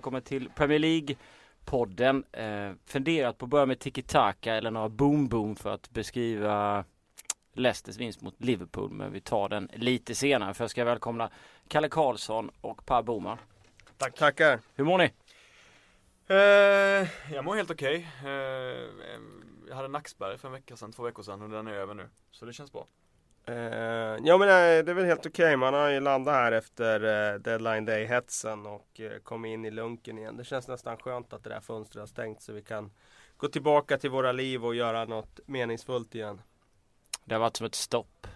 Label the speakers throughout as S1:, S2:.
S1: Välkommen till Premier League podden. Eh, funderat på att börja med tiki-taka eller några boom-boom för att beskriva Leicesters vinst mot Liverpool. Men vi tar den lite senare. Först ska jag välkomna Kalle Karlsson och Per Boman.
S2: Tack. Tackar.
S1: Hur mår ni?
S3: Eh, jag mår helt okej. Okay. Eh, jag hade nackspärr för en vecka sedan, två veckor sedan och den är över nu. Så det känns bra.
S2: Uh, ja men uh, det är väl helt okej. Okay. Man har ju landat här efter uh, deadline day hetsen och uh, kommit in i lunken igen. Det känns nästan skönt att det där fönstret har stängt så vi kan gå tillbaka till våra liv och göra något meningsfullt igen.
S1: Det har varit som ett stopp.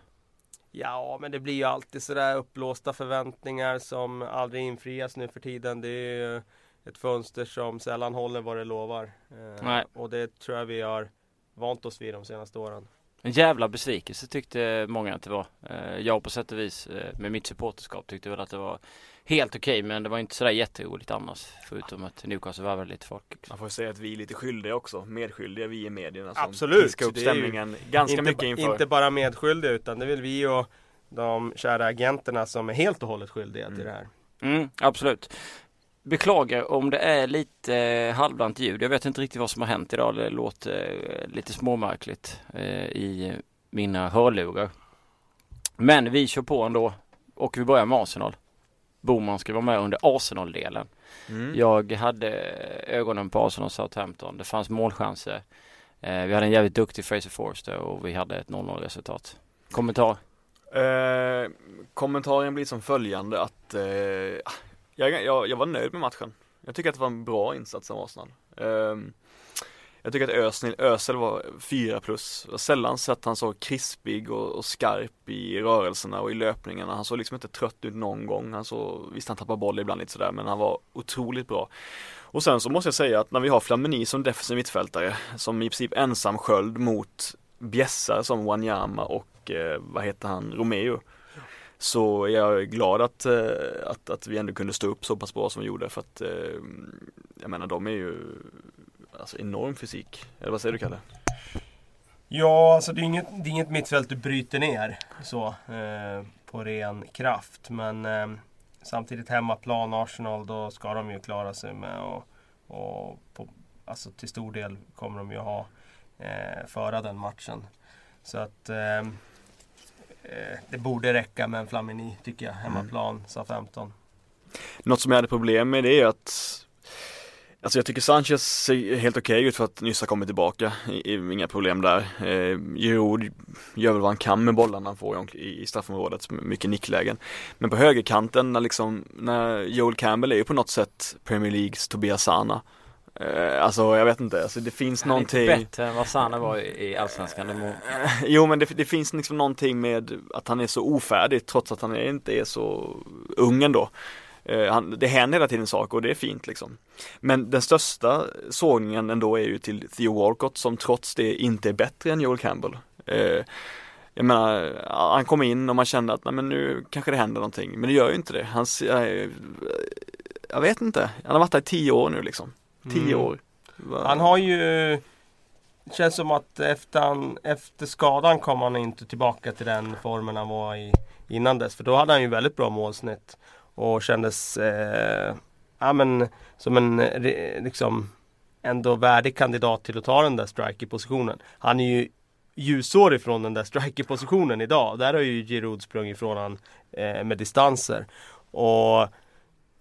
S2: Ja, men det blir ju alltid sådär uppblåsta förväntningar som aldrig infrias nu för tiden. Det är ju ett fönster som sällan håller vad det lovar.
S1: Nej.
S2: Och det tror jag vi har vant oss vid de senaste åren.
S1: En jävla besvikelse tyckte många att det var. Eh, jag på sätt och vis eh, med mitt supporterskap tyckte väl att det var helt okej okay, men det var inte sådär jätteroligt annars. Förutom att Newcastle värvade lite folk.
S3: Man får säga att vi är lite skyldiga också. Medskyldiga vi i medierna som
S2: Absolut!
S3: upp stämningen ganska
S2: inte,
S3: mycket inför.
S2: Inte bara medskyldiga utan det är väl vi och de kära agenterna som är helt och hållet skyldiga
S1: mm.
S2: till det här.
S1: Mm, absolut. Beklagar om det är lite eh, halvdant ljud. Jag vet inte riktigt vad som har hänt idag. Det låter eh, lite småmärkligt eh, i mina hörlurar. Men vi kör på ändå och vi börjar med Arsenal. Boman ska vara med under Arsenal-delen. Mm. Jag hade ögonen på Arsenal Southampton. Det fanns målchanser. Vi hade en jävligt duktig Fraser Forster och vi hade ett 0-0 resultat. Kommentar?
S3: Eh, kommentaren blir som följande att eh, jag, jag, jag var nöjd med matchen. Jag tycker att det var en bra insats av Arsenal. Um, jag tycker att Ösel, Ösel var 4 plus. Jag har sällan sett han så krispig och, och, skarp i rörelserna och i löpningarna. Han såg liksom inte trött ut någon gång. Han såg, visst han tappar boll ibland lite sådär men han var otroligt bra. Och sen så måste jag säga att när vi har Flamini som defensiv mittfältare som i princip ensam sköld mot bjässar som Wanyama och eh, vad heter han, Romeo så jag är glad att, eh, att, att vi ändå kunde stå upp så pass bra som vi gjorde för att eh, jag menar de är ju alltså enorm fysik. Eller vad säger du Kalle?
S2: Ja, alltså det är inget, det är inget mittfält du bryter ner så eh, på ren kraft. Men eh, samtidigt hemmaplan Arsenal, då ska de ju klara sig med och, och på, alltså till stor del kommer de ju ha eh, föra den matchen. Så att Eh, det borde räcka med en Flamini tycker jag. Hemmaplan, mm. SA-15.
S3: Något som jag hade problem med det är att Alltså jag tycker Sanchez ser helt okej okay ut för att nyss ha kommit tillbaka, inga problem där. Eh, Giroud gör väl vad han kan med bollarna han får i, i straffområdet, mycket nicklägen. Men på högerkanten när liksom, när Joel Campbell är ju på något sätt Premier Leagues Tobias Sana. Eh, alltså jag vet inte, alltså det finns
S1: han
S3: någonting
S1: Han är bättre än vad Sanne var i Allsvenskan.
S3: Eh, Jo men det, det, finns liksom någonting med att han är så ofärdig trots att han inte är så ung ändå. Eh, han, Det händer hela tiden saker och det är fint liksom. Men den största sågningen ändå är ju till Theo Walcott som trots det inte är bättre än Joel Campbell. Eh, jag menar, han kom in och man kände att nej, men nu kanske det händer någonting, men det gör ju inte det. Han, jag, jag vet inte, han har varit där i tio år nu liksom. Tio mm. år.
S2: Va? Han har ju det känns som att efter, han, efter skadan kom han inte tillbaka till den formen han var i innan dess. För då hade han ju väldigt bra målsnitt. Och kändes eh, ja, men, som en liksom ändå värdig kandidat till att ta den där strikerpositionen. Han är ju ljusår ifrån den där strikerpositionen idag. Där har ju Giroud sprungit ifrån han eh, med distanser. Och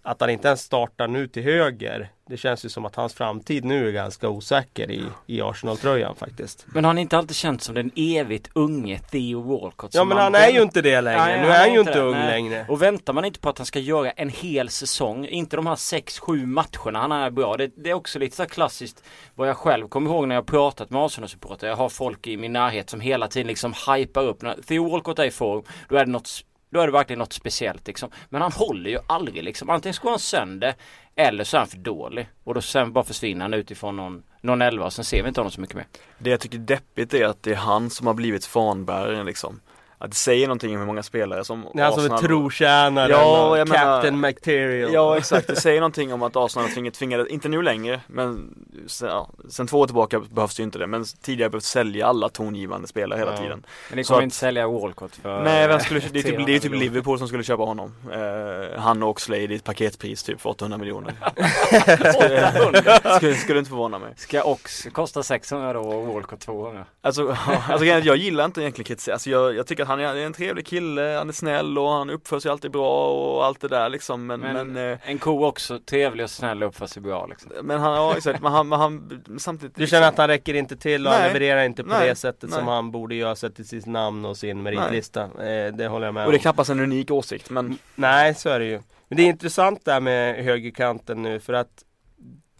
S2: att han inte ens startar nu till höger Det känns ju som att hans framtid nu är ganska osäker i, i Arsenal-tröjan faktiskt.
S1: Men har han inte alltid känt som den evigt unge Theo Walcott?
S2: Ja men han är ju inte det längre, nej, nu är han ju inte ung nej. längre.
S1: Och väntar man inte på att han ska göra en hel säsong? Inte de här 6-7 matcherna han är bra. Det, det, är också lite så klassiskt Vad jag själv kommer ihåg när jag pratat med Arsenal-supportrar. Jag har folk i min närhet som hela tiden liksom hypar upp. När Theo Walcott är i form Då är det något då är det verkligen något speciellt liksom. Men han håller ju aldrig liksom. Antingen ska han sönder eller så är han för dålig. Och då sen bara försvinner han utifrån någon, någon elva och sen ser vi inte honom så mycket mer.
S3: Det jag tycker är deppigt är att det är han som har blivit fanbäraren liksom att det säger någonting om hur många spelare som
S2: är alltså
S3: Arsenal
S2: en trotjänare,
S3: Ja, jag menar-
S2: Captain Material.
S3: Ja exakt, det säger någonting om att Arsenal har tvingat, tvingade, inte nu längre, men sen, ja, sen två år tillbaka behövs det ju inte det, men tidigare behövt sälja alla tongivande spelare hela
S2: Ja.
S3: tiden.
S1: Men ni kommer
S3: att-
S1: inte sälja Walcott för
S3: Nej, vem skulle, det är typ,
S1: 300
S3: det är typ. Liverpool som skulle köpa honom. Eh, han och Oxlade i ett paketpris typ för 800 miljoner. skulle, skulle, skulle inte förvåna mig.
S1: Ska Ox kosta 600 då och Walcott 200?
S3: Alltså, alltså är jag gillar inte egentligen kritik. Alltså jag, jag tycker att han är en trevlig kille, han är snäll och han uppför sig alltid bra och allt det där liksom. Men, men,
S1: Men-
S3: eh,
S1: En ko också, trevlig och snäll och uppför sig bra liksom.
S3: men han, ja exakt, men han, men han samtidigt
S2: Du känner att han räcker inte till och han
S3: Nej.
S2: levererar inte på
S3: Nej.
S2: det sättet som
S3: Nej.
S2: han borde göra sett till sitt namn och sin meritlista. Eh, det håller jag med
S3: Och det är
S2: om.
S3: knappast en unik åsikt men
S2: Nej, så är det ju. Men det är intressant där med högerkanten nu för att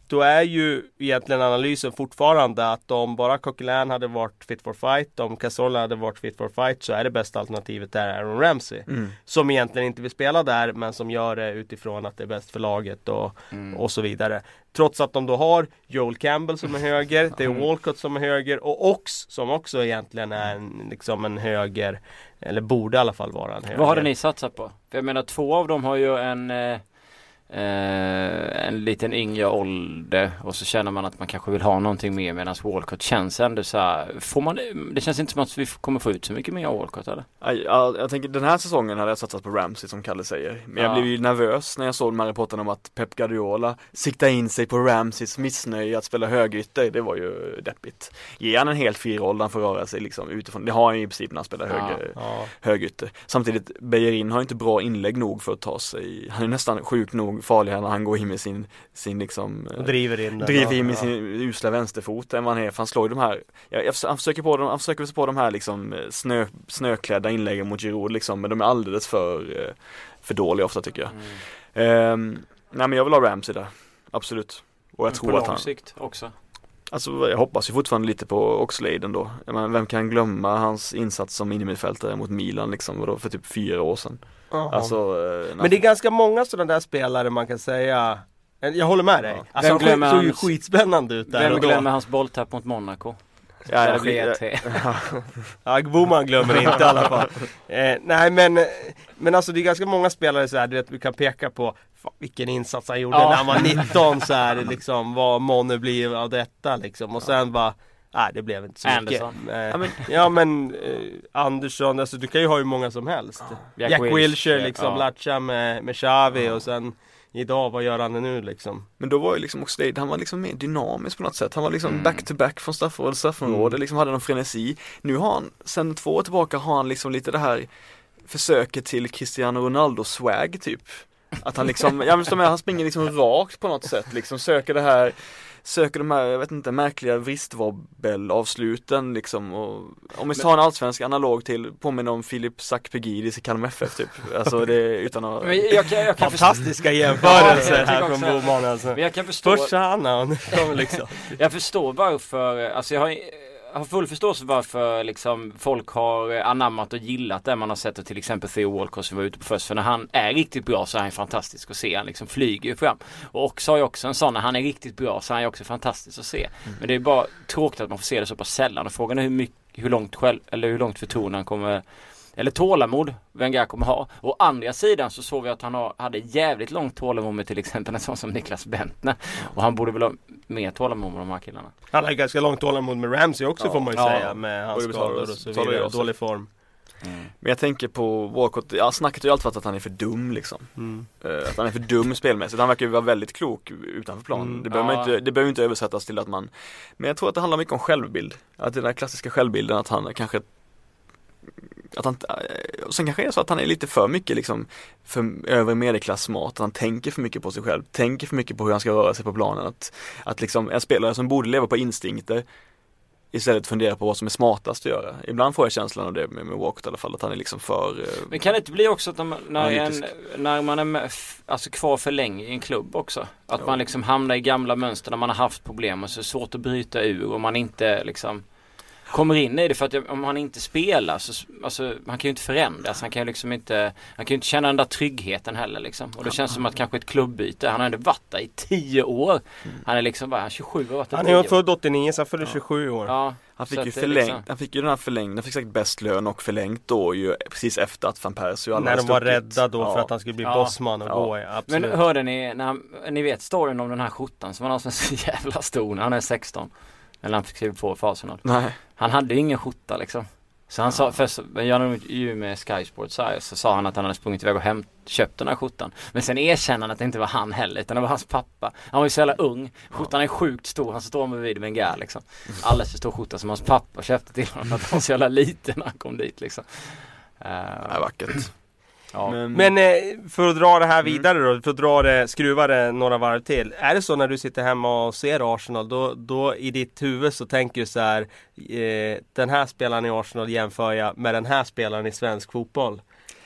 S2: då är ju egentligen analysen fortfarande att om bara Coquelin hade varit fit for fight, om Cazorla hade varit fit for fight så är det bästa alternativet där Aaron Ramsey.
S3: mm.
S2: Som egentligen inte vill spela där men som gör det utifrån att det är bäst för laget och,
S1: Mm.
S2: och så vidare. Trots att de då har Joel Campbell som är höger, det är
S1: Mm.
S2: Walcott som är höger och Ox som också egentligen är en, liksom en höger Eller borde i alla fall vara en höger.
S1: Vad hade ni satsat på? För jag menar två av dem har ju en eh, eh, en liten yngre ålder och så känner man att man kanske vill ha någonting mer medan Walcott känns ändå så här, får man, det känns inte som att vi kommer få ut så mycket mer av Walcott eller?
S3: jag, jag, tänker den här säsongen hade jag satsat på Ramsey som Kalle säger. Men jag
S1: Ja.
S3: blev ju nervös när jag såg de här rapporterna om att Pep Guardiola siktar in sig på Ramseys missnöje att spela högerytter. Det var ju deppigt. Ge han en helt fri roll där han får röra sig liksom utifrån. Det har han ju i princip när han spelar
S1: Ja.
S3: höger,
S2: Ja.
S3: högerytter. Samtidigt, Bejerin har inte bra inlägg nog för att ta sig, han är nästan sjukt nog farligare när han går in med sin, sin liksom eh,
S2: Och driver in den.
S3: driver in med
S2: ja.
S3: sin usla vänsterfot än vad han är, för han slår ju de här jag, jag, Han försöker på dem, han försöker på de här liksom eh, snö, snöklädda inläggen mot Giroud liksom, men de är alldeles för eh, för dåliga ofta tycker jag. Ehm, nej men jag vill ha Ramsey där, absolut. Och jag
S1: Men på
S3: tror att
S1: lång
S3: han,
S1: sikt också.
S3: alltså jag hoppas ju fortfarande lite på Oxlade ändå. Jag menar, vem kan glömma hans insats som innermittfältare mot Milan liksom, vadå, för typ fyra år sedan. Alltså, eh,
S2: Men det är ganska många sådana där spelare man kan säga Jag håller med dig.
S3: Ja.
S2: Alltså
S1: Vem
S2: han såg ju
S1: hans-
S2: skitspännande ut där
S1: Vem glömmer hans bolltapp mot Monaco?
S3: ja,
S1: det blev
S3: jag,
S1: 1-3.
S2: Ja, Boman glömmer inte i alla fall. Eh, nej men, men alltså det är ganska många spelare så här, du vet vi kan peka på fan, vilken insats han gjorde
S1: Ja.
S2: när han var 19 så här liksom vad månne blir av detta liksom och sen bara Nej det blev inte så
S1: Anderson.
S2: mycket. Eh,
S3: Ja, men-
S2: ja men eh, Andersson, alltså du kan ju ha hur många som helst.
S1: Jack
S2: Jack,
S1: Wilshere,
S2: Wilshere liksom,
S1: ja.
S2: latcha med, med Xavi och sen Idag, vad gör han nu liksom?
S3: Men då var ju liksom Oxlade, han var liksom mer dynamisk på något sätt. Han var liksom
S1: Mm.
S3: back to back från straffområde, straffområde,
S2: Mm.
S3: liksom hade någon frenesi. Nu har han, sen två år tillbaka har han liksom lite det här försöket till Cristiano Ronaldo-swag typ. Att han liksom, ja men som är, han springer liksom rakt på något sätt, liksom söker det här Söker de här, jag vet inte, märkliga vristwobbelavsluten liksom och Om vi tar en allsvensk analog till, påminner om Filip Sakpegidis i Kalmar FF typ Alltså det är utan att
S1: Men jag, kan- jag kan
S2: Fantastiska jämförelser
S1: Ja,
S2: här från. Boman alltså.
S1: men jag kan förstå,
S2: Först han och nu kommer liksom.
S1: jag förstår varför, alltså jag har, har full förståelse varför liksom folk har anammat och gillat det man har sett till exempel Theo Walcott som var ute på först. För när han är riktigt bra så är han fantastisk att se. Han liksom flyger ju fram. Och också har ju också en sån, när han är riktigt bra så är han ju också fantastisk att se. Men det är bara tråkigt att man får se det så pass sällan. Och frågan är hur mycket, hur långt själv, eller hur långt förtroende han kommer eller tålamod Wenger kommer ha. Å andra sidan så såg vi att han har, hade jävligt långt tålamod med till exempel en sån som Niklas Bentner. Och han borde väl ha mer tålamod med de här killarna.
S2: Han har ju ganska långt tålamod med Ramsey också
S3: Ja.
S2: får man ju
S1: Ja.
S2: säga med hans skador och så vidare. Dålig form.
S3: Men jag tänker på Walcott, ja snacket har ju alltid varit att han är för dum liksom
S2: Mm.
S3: Eh, Att han är för dum spelmässigt, han verkar ju vara väldigt klok utanför planen
S2: Mm,
S3: det, behöver
S1: ja.
S3: man inte, det behöver inte översättas till att man Men jag tror att det handlar mycket om självbild Att den där klassiska självbilden att han kanske att han, eh, och sen kanske det är så att han är lite för mycket liksom för övre medelklass smart, att han tänker för mycket på sig själv, tänker för mycket på hur han ska röra sig på planen. Att, att liksom en spelare som borde leva på instinkter istället fundera på vad som är smartast att göra. Ibland får jag känslan av det med, med Walcott i alla fall, att han är liksom för eh,
S1: Men kan det inte bli också att när man, när, en, när man är med, alltså kvar för länge i en klubb också? Att
S3: Ja.
S1: man liksom hamnar i gamla mönster när man har haft problem och så är det svårt att bryta ur och man inte liksom kommer in i det för att om han inte spelar så, alltså han kan ju inte förändras. Han kan ju liksom inte, han kan ju inte känna den där tryggheten heller liksom. Och det känns som att kanske ett klubbyte, han har ändå varit där i 10 år. Han är liksom, är han, 27 och varit där
S2: Han
S1: 10
S2: är
S1: år.
S2: född 89 så han fyller 27 år.
S1: Ja,
S3: Han fick ju
S1: är
S3: förlängt,
S1: liksom-
S3: han fick ju den här förlängd, han fick säkert bäst lön och förlängt då ju precis efter att van Persie och alla
S2: När de var rädda då
S3: Ja.
S2: för att han skulle bli
S1: Ja.
S2: bossman och
S3: Ja.
S2: gå, ja, absolut.
S1: Men hörde ni, när han, ni vet storyn om den här skjortan som han har som är så jävla stor när han är 16. Eller han fick skriva på för Arsenal.
S3: Nej.
S1: Han hade ju ingen skjorta liksom. Så han sa, först jag gjorde en intervju med Sky Sports här, så sa han att han hade sprungit iväg och hem, köpt den här skjortan. Men sen erkände han att det inte var han heller utan det var hans pappa. Han var ju så jävla ung. Skjortan är sjukt stor, han står bredvid Wenger liksom. Alldeles för stor skjorta som hans pappa köpte till honom för att han var så jävla liten när han kom dit liksom. Uh,
S3: Nej, vackert.
S1: Ja.
S3: Men,
S2: Men eh, för att dra det här
S3: Mm.
S2: vidare då, för att dra det, skruva det några varv till. Är det så när du sitter hemma och ser Arsenal, då, då i ditt huvud så tänker du så här eh, Den här spelaren i Arsenal jämför jag med den här spelaren i svensk fotboll.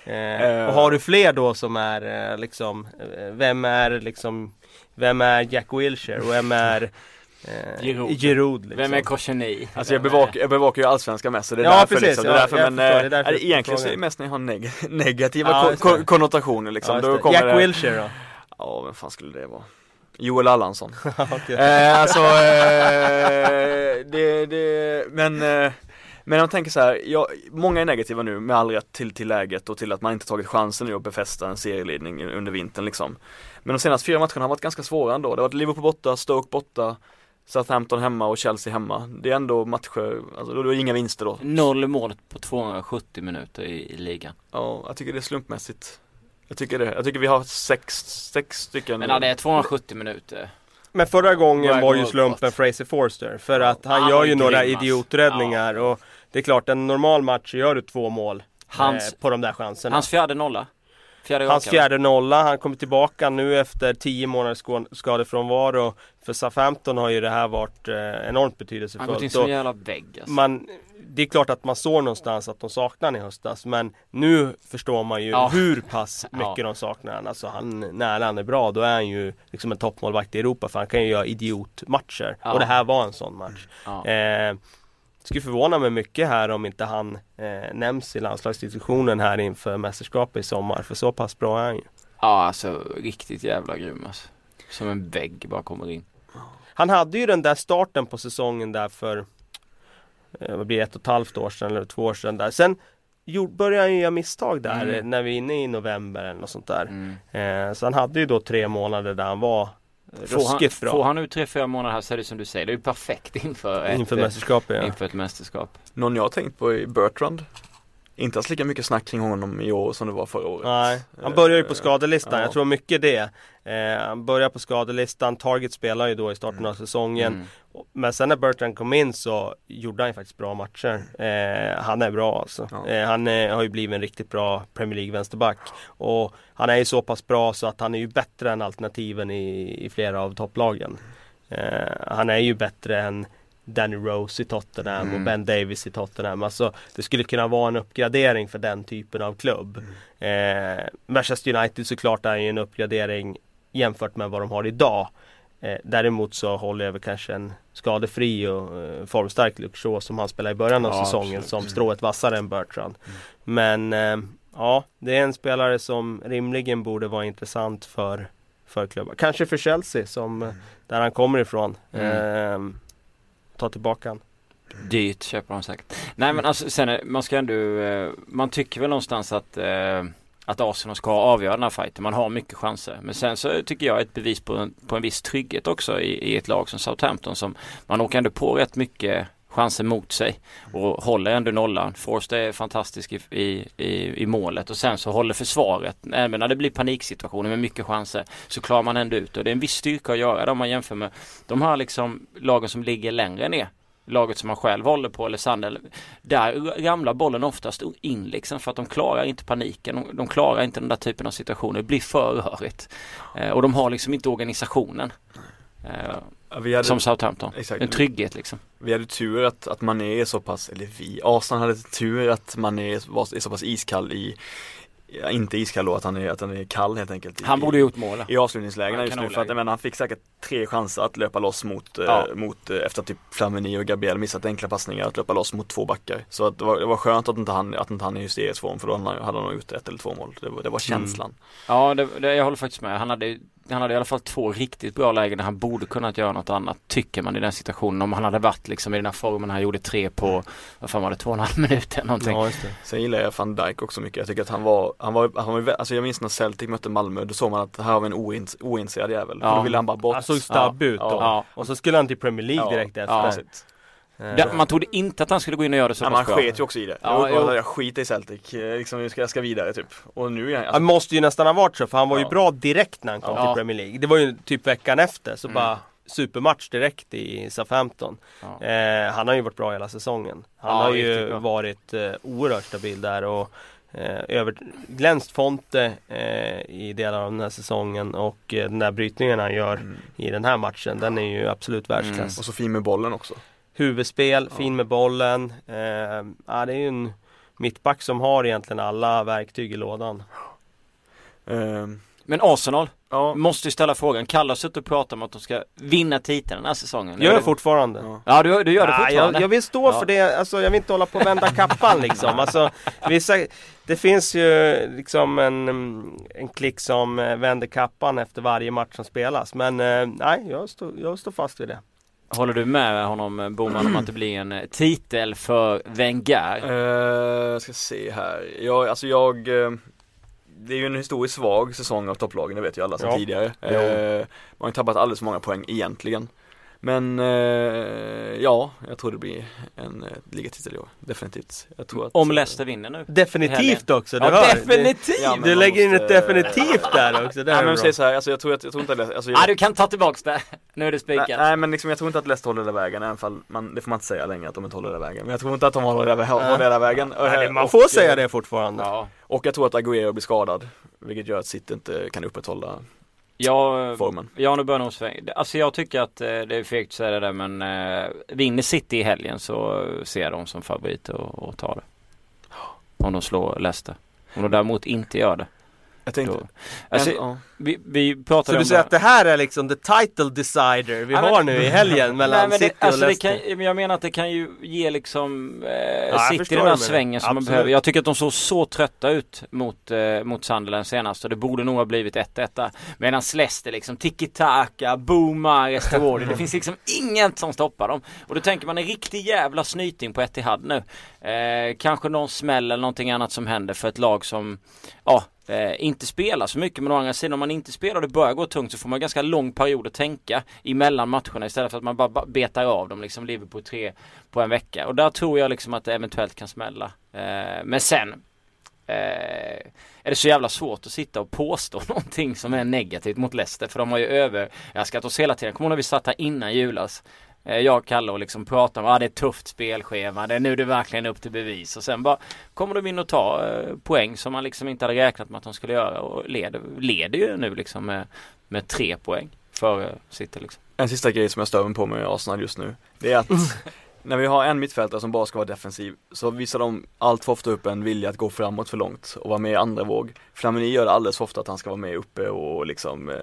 S2: Eh,
S3: Eh.
S2: och har du fler då som är eh, liksom eh, Vem är liksom Vem är Jack Wilshere och vem är eh,
S1: Giroud.
S2: Giroud liksom.
S1: Vem är Kosheny?
S3: Alltså jag bevakar, jag bevakar ju allsvenskan mest så det är
S2: Ja,
S3: därför
S2: precis.
S3: liksom, det är
S2: Ja,
S3: därför men
S2: förstår. Det är
S3: eh,
S2: därför
S3: är egentligen så är det mest när jag har neg negativa
S2: Ja,
S3: ko- konnotationer liksom.
S2: Ja,
S3: Då kommer
S2: Jack Wilshere då?
S3: Ja, vem fan skulle det vara? Joel Allansson.
S2: Okej.
S3: eh, alltså, eh, det, det, men eh, men jag tänker så här, jag, många är negativa nu med all rätt till, till läget och till att man inte tagit chansen nu att befästa en serieledning under vintern liksom. Men de senaste fyra matcherna har varit ganska svåra ändå. Det har varit Liverpool borta, Stoke borta, Southampton hemma och Chelsea hemma. Det är ändå matcher, alltså då är det inga vinster då.
S1: Noll mål på 270 minuter i, i ligan.
S3: Ja, jag tycker det är slumpmässigt. Jag tycker det. Jag tycker vi har sex, sex stycken.
S1: Men ja, det är 270 minuter.
S2: Men förra gången var ju slumpen Fraser Forster. För att han
S1: Han
S2: gör ju några idioträddningar. Och det är klart, en normal match gör du två mål
S1: Hans,
S2: eh, på de där chanserna.
S1: hans fjärde nolla. Fjärde
S2: Hans
S1: raka, va?
S2: fjärde nolla, han kommer tillbaka nu efter 10 månaders skadefrånvaro. För Southampton har ju det här varit eh, enormt
S1: Han har gått in
S2: betydelsefullt.
S1: som en jävla vägg alltså.
S2: man, det är klart att man såg någonstans att de saknar honom i höstas. Men nu förstår man ju
S1: Ja.
S2: hur pass mycket
S1: Ja.
S2: de saknar honom. Alltså han, när han är bra då är han ju liksom en toppmålvakt i Europa. För han kan ju göra idiotmatcher.
S1: Ja.
S2: Och det här var en sån match. Eh, skulle förvåna mig mycket här om inte han eh, nämns i landslagsdiskussionen här inför mästerskapet i sommar. För så pass bra är han ju.
S1: ja, alltså riktigt jävla grym alltså. Som en vägg bara kommer in.
S2: Han hade ju den där starten på säsongen där för eh, vad blir ett och ett halvt år sedan eller två år sedan där. Sen gjorde, började han ju göra misstag där
S1: Mm.
S2: när vi är inne i november eller något sånt där.
S1: Mm.
S2: Eh, så han hade ju då tre månader där han var eh,
S1: Får, han,
S2: ruskigt bra
S1: får han ut tre, fyra månader här så är det som du säger, det är ju perfekt inför ett,
S2: inför
S1: eh,
S2: mästerskapet. Ja.
S1: inför ett mästerskap.
S3: Någon jag har tänkt på är Bertrand. Inte alls lika mycket snack kring honom i år som det var förra året.
S2: Nej, han börjar ju på
S3: Eh,
S2: skadelistan.
S3: ja.
S2: Jag tror mycket det. Eh, han börjar på skadelistan. Target spelar ju då i starten av säsongen.
S1: Mm.
S2: Men sen när Bertrand kom in så gjorde han ju faktiskt bra matcher. Eh, han är bra alltså.
S3: Ja.
S2: Eh, han är, har ju blivit en riktigt bra Premier League vänsterback. Och han är ju så pass bra så att han är ju bättre än alternativen i, i flera av topplagen. Han är ju bättre än Danny Rose i Tottenham och
S1: Mm.
S2: Ben Davis i Tottenham. Alltså det skulle kunna vara en uppgradering för den typen av klubb. Eh, Manchester United såklart är ju en uppgradering jämfört med vad de har idag. Eh, däremot så håller jag väl kanske en skadefri och eh, formstark Luke Shaw som han spelade i början av
S1: Ja,
S2: säsongen
S1: absolut.
S2: som strået vassare än Bertrand. Men eh, ja, det är en spelare som rimligen borde vara intressant för, för klubbar. Kanske för Chelsea som eh, där han kommer ifrån. Eh, ta tillbaka han.
S1: Dyrt köper de säkert. Nej men alltså sen är, man ska ändå, eh, man tycker väl någonstans att eh, att Arsenal ska avgöra den här fighten. Man har mycket chanser. Men sen så tycker jag ett bevis på en, på en viss trygghet också i, i ett lag som Southampton som man åker ändå på rätt mycket chanser mot sig och håller ändå nollan. Forst är fantastisk i, i, i, målet och sen så håller försvaret, även när det blir paniksituationer med mycket chanser, så klarar man ändå ut och det är en viss styrka att göra det om man jämför med de här liksom lagen som ligger längre ner laget som man själv håller på eller Sandel. Där ramlar bollen oftast in liksom för att de klarar inte paniken. De, de klarar inte den där typen av situationer. Det blir för rörigt. Eh, och de har liksom inte organisationen. Eh,
S3: hade,
S1: som Southampton.
S3: exakt.
S1: En trygghet liksom.
S3: Vi hade tur att, att man är så pass, eller vi, Arsenal hade tur att man är, var, är så pass iskall i ja, inte iskall då, att han är, att han är kall helt enkelt.
S1: Han
S3: i,
S1: borde gjort mål.
S3: i avslutningslägena just nu för att menar, han fick säkert tre chanser att löpa loss mot,
S1: Ja.
S3: eh, mot eh, efter att typ Flamini och Gabriel missat enkla passningar att löpa loss mot två backar. Så att det, var, det var skönt att inte han, att inte han är i hysterisk form för då hade han, hade han nog gjort ett eller två mål. Det var, det var känslan.
S1: Ja, det, det, jag håller faktiskt med. Han hade, han hade i alla fall två riktigt bra lägen där han borde kunnat göra något annat, tycker man i den situationen. Om han hade varit liksom i den här formen han gjorde tre på, vad fan var det, två och en halv minut eller någonting.
S2: Ja, just det.
S3: Sen gillar jag van Dijk också mycket. Jag tycker att han var, han var, han var alltså jag minns när Celtic mötte Malmö, då såg man att här har vi en oins, oinitierad jävel.
S1: Ja.
S3: Då ville han bara bort.
S2: Han såg snabb ut då.
S1: Ja.
S2: Och så skulle han till Premier League direkt
S3: ja,
S2: efter. Eh,
S1: Det, man trodde inte att han skulle gå in och göra det så
S3: Ja, man
S1: pass bra.
S3: sket ju också i det.
S1: Ja,
S3: jag, jag skiter i Celtic, Eh, liksom, jag, ska, jag ska vidare typ. Och nu är han,
S2: Han
S3: alltså,
S2: måste ju nästan ha varit så för han var ju
S3: Ja.
S2: bra direkt när han kom
S1: Ja.
S2: till Premier League. Det var ju typ veckan efter så
S1: Mm.
S2: bara supermatch direkt i Southampton.
S1: Ja.
S2: Eh, han har ju varit bra hela säsongen. Han
S1: Ja,
S2: har ju varit eh, oerhört stabil där och eh, över, glänst Fonte eh, i delar av den här säsongen och eh, den där brytningen han gör
S3: mm.
S2: i den här matchen den är ju absolut världsklass.
S1: Mm.
S3: och så fin med bollen också.
S2: Huvudspel,
S3: Ja.
S2: fin med bollen. Eh, ja, det är ju en mittback som har egentligen alla verktyg i lådan.
S3: Ehm,
S1: Men Arsenal,
S3: ja,
S1: måste ju ställa frågan. Kalle har suttit och pratat om att de ska vinna titeln den här säsongen.
S2: Gör
S1: Är
S2: jag
S1: det-
S2: fortfarande.
S3: ja.
S1: Ja, du, du gör det
S2: Ja,
S1: fortfarande?
S2: jag, jag vill stå
S1: Ja.
S2: för det, alltså jag vill inte hålla på och vända kappan liksom. Alltså, vissa, det finns ju liksom en, en klick som eh, vänder kappan efter varje match som spelas. Men eh, nej, jag står, jag står fast vid det.
S1: Håller du med honom eh, Boman om att det blir en eh, titel för Wenger?
S3: Eh, jag ska se här. Jag, alltså jag eh, Det är ju en historiskt svag säsong av topplagen, det vet ju alla sedan
S2: Ja.
S3: tidigare. Eh, man har ju tappat alldeles för många poäng egentligen. Men eh, ja, jag tror det blir en eh, ligatitel i år, definitivt. Jag tror att,
S1: Om
S3: eh,
S1: Leicester vinner nu?
S2: Definitivt också, du
S1: Ja,
S2: hör.
S1: definitivt!
S3: Ja,
S2: Du, lägger in ett definitivt där också. Det
S3: Nej men säg så här, alltså jag tror att, jag tror inte att Leicester, alltså,
S1: Ja,
S3: jag,
S1: du kan ta tillbaks det. Nu är det
S3: nej,
S1: spikat.
S3: nej men liksom jag tror inte att Leicester håller hela vägen, även fall man, det får man inte säga längre att de inte håller hela vägen. Men jag tror inte att de håller hela, håller hela vägen.
S2: Nej, det- man
S3: Och,
S2: får
S3: eh,
S2: säga det fortfarande.
S1: Ja.
S3: Och jag tror att Agüero blir skadad, vilket gör att City inte kan upprätthålla
S1: Jag,
S3: formen.
S1: ja, nu börjar nog svänga. Alltså jag tycker att eh, det är fegt att säga det där men eh, vinner City i helgen så ser jag dem som favorit och, och tar det. Om de slår Leicester. Om de däremot inte gör det.
S3: Jag tänkte,
S1: Då. Alltså,
S3: en, ja.
S1: vi, vi
S2: Så
S1: pratade
S2: du
S1: om
S2: säger att det här är liksom the title decider vi
S1: Ja, men-
S2: har nu i helgen mellan
S1: Nej, men
S2: City
S1: det, alltså
S2: och Leicester?
S1: kan, men Jag menar att det kan ju ge liksom eh,
S2: jag
S1: City den här
S2: du
S1: svängen som man
S2: Absolut.
S1: behöver. Jag tycker att de såg så trötta ut mot, eh, mot Sunderland senast och det borde nog ha blivit 1-1 där. Medan Leicester liksom tiki-taka, boomar, Estewardi. det finns liksom inget som stoppar dem. Och då tänker man en riktig jävla snyting på Etihad nu. Eh, kanske någon smäll eller någonting annat som händer för ett lag som ja, eh, inte spela så mycket men å andra sidan om man inte spelar och det börjar gå tungt så får man ganska lång period att tänka emellan matcherna istället för att man bara betar av dem liksom Liverpool tre på en vecka och där tror jag liksom att det eventuellt kan smälla. Eh, men sen eh, är det så jävla svårt att sitta och påstå någonting som är negativt mot Leicester för de har ju överraskat oss hela tiden. Kommer ihåg när vi satt här innan julas? Eh, Jag och Kalle och liksom pratar om att ah, det är ett tufft spelschema, det är nu det verkligen är upp till bevis och sen bara kommer de in och ta eh, poäng som man liksom inte hade räknat med att de skulle göra och leder, leder ju nu liksom med, med tre poäng före City liksom.
S3: En sista grej som jag stör mig på med Arsenal just nu Det är att när vi har en mittfältare som bara ska vara defensiv så visar de allt för ofta upp en vilja att gå framåt för långt och vara med i andra våg. Flamini gör det alldeles för ofta att han ska vara med uppe och liksom eh,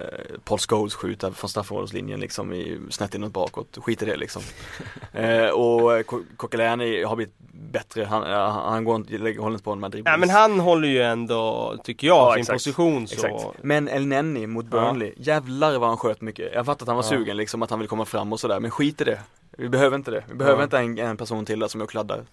S3: Paul Scholes skjuta från straffområdeslinjen liksom i, snett inåt bakåt. Skit i det liksom. eh, och Coquelin är- har blivit bättre, han, eh, han går inte, håller inte på med dribblings.
S2: Ja men han håller ju ändå, tycker jag,
S3: Ja,
S2: sin
S3: exakt.
S2: position så.
S3: Exakt. Men El Nenni mot Burnley, jävlar vad han sköt mycket. Jag fattar att han var
S2: Ja.
S3: sugen liksom, att han vill komma fram och sådär, men skit i det. Vi behöver inte det. Vi behöver
S2: Ja.
S3: inte en, en person till där som är och kladdar.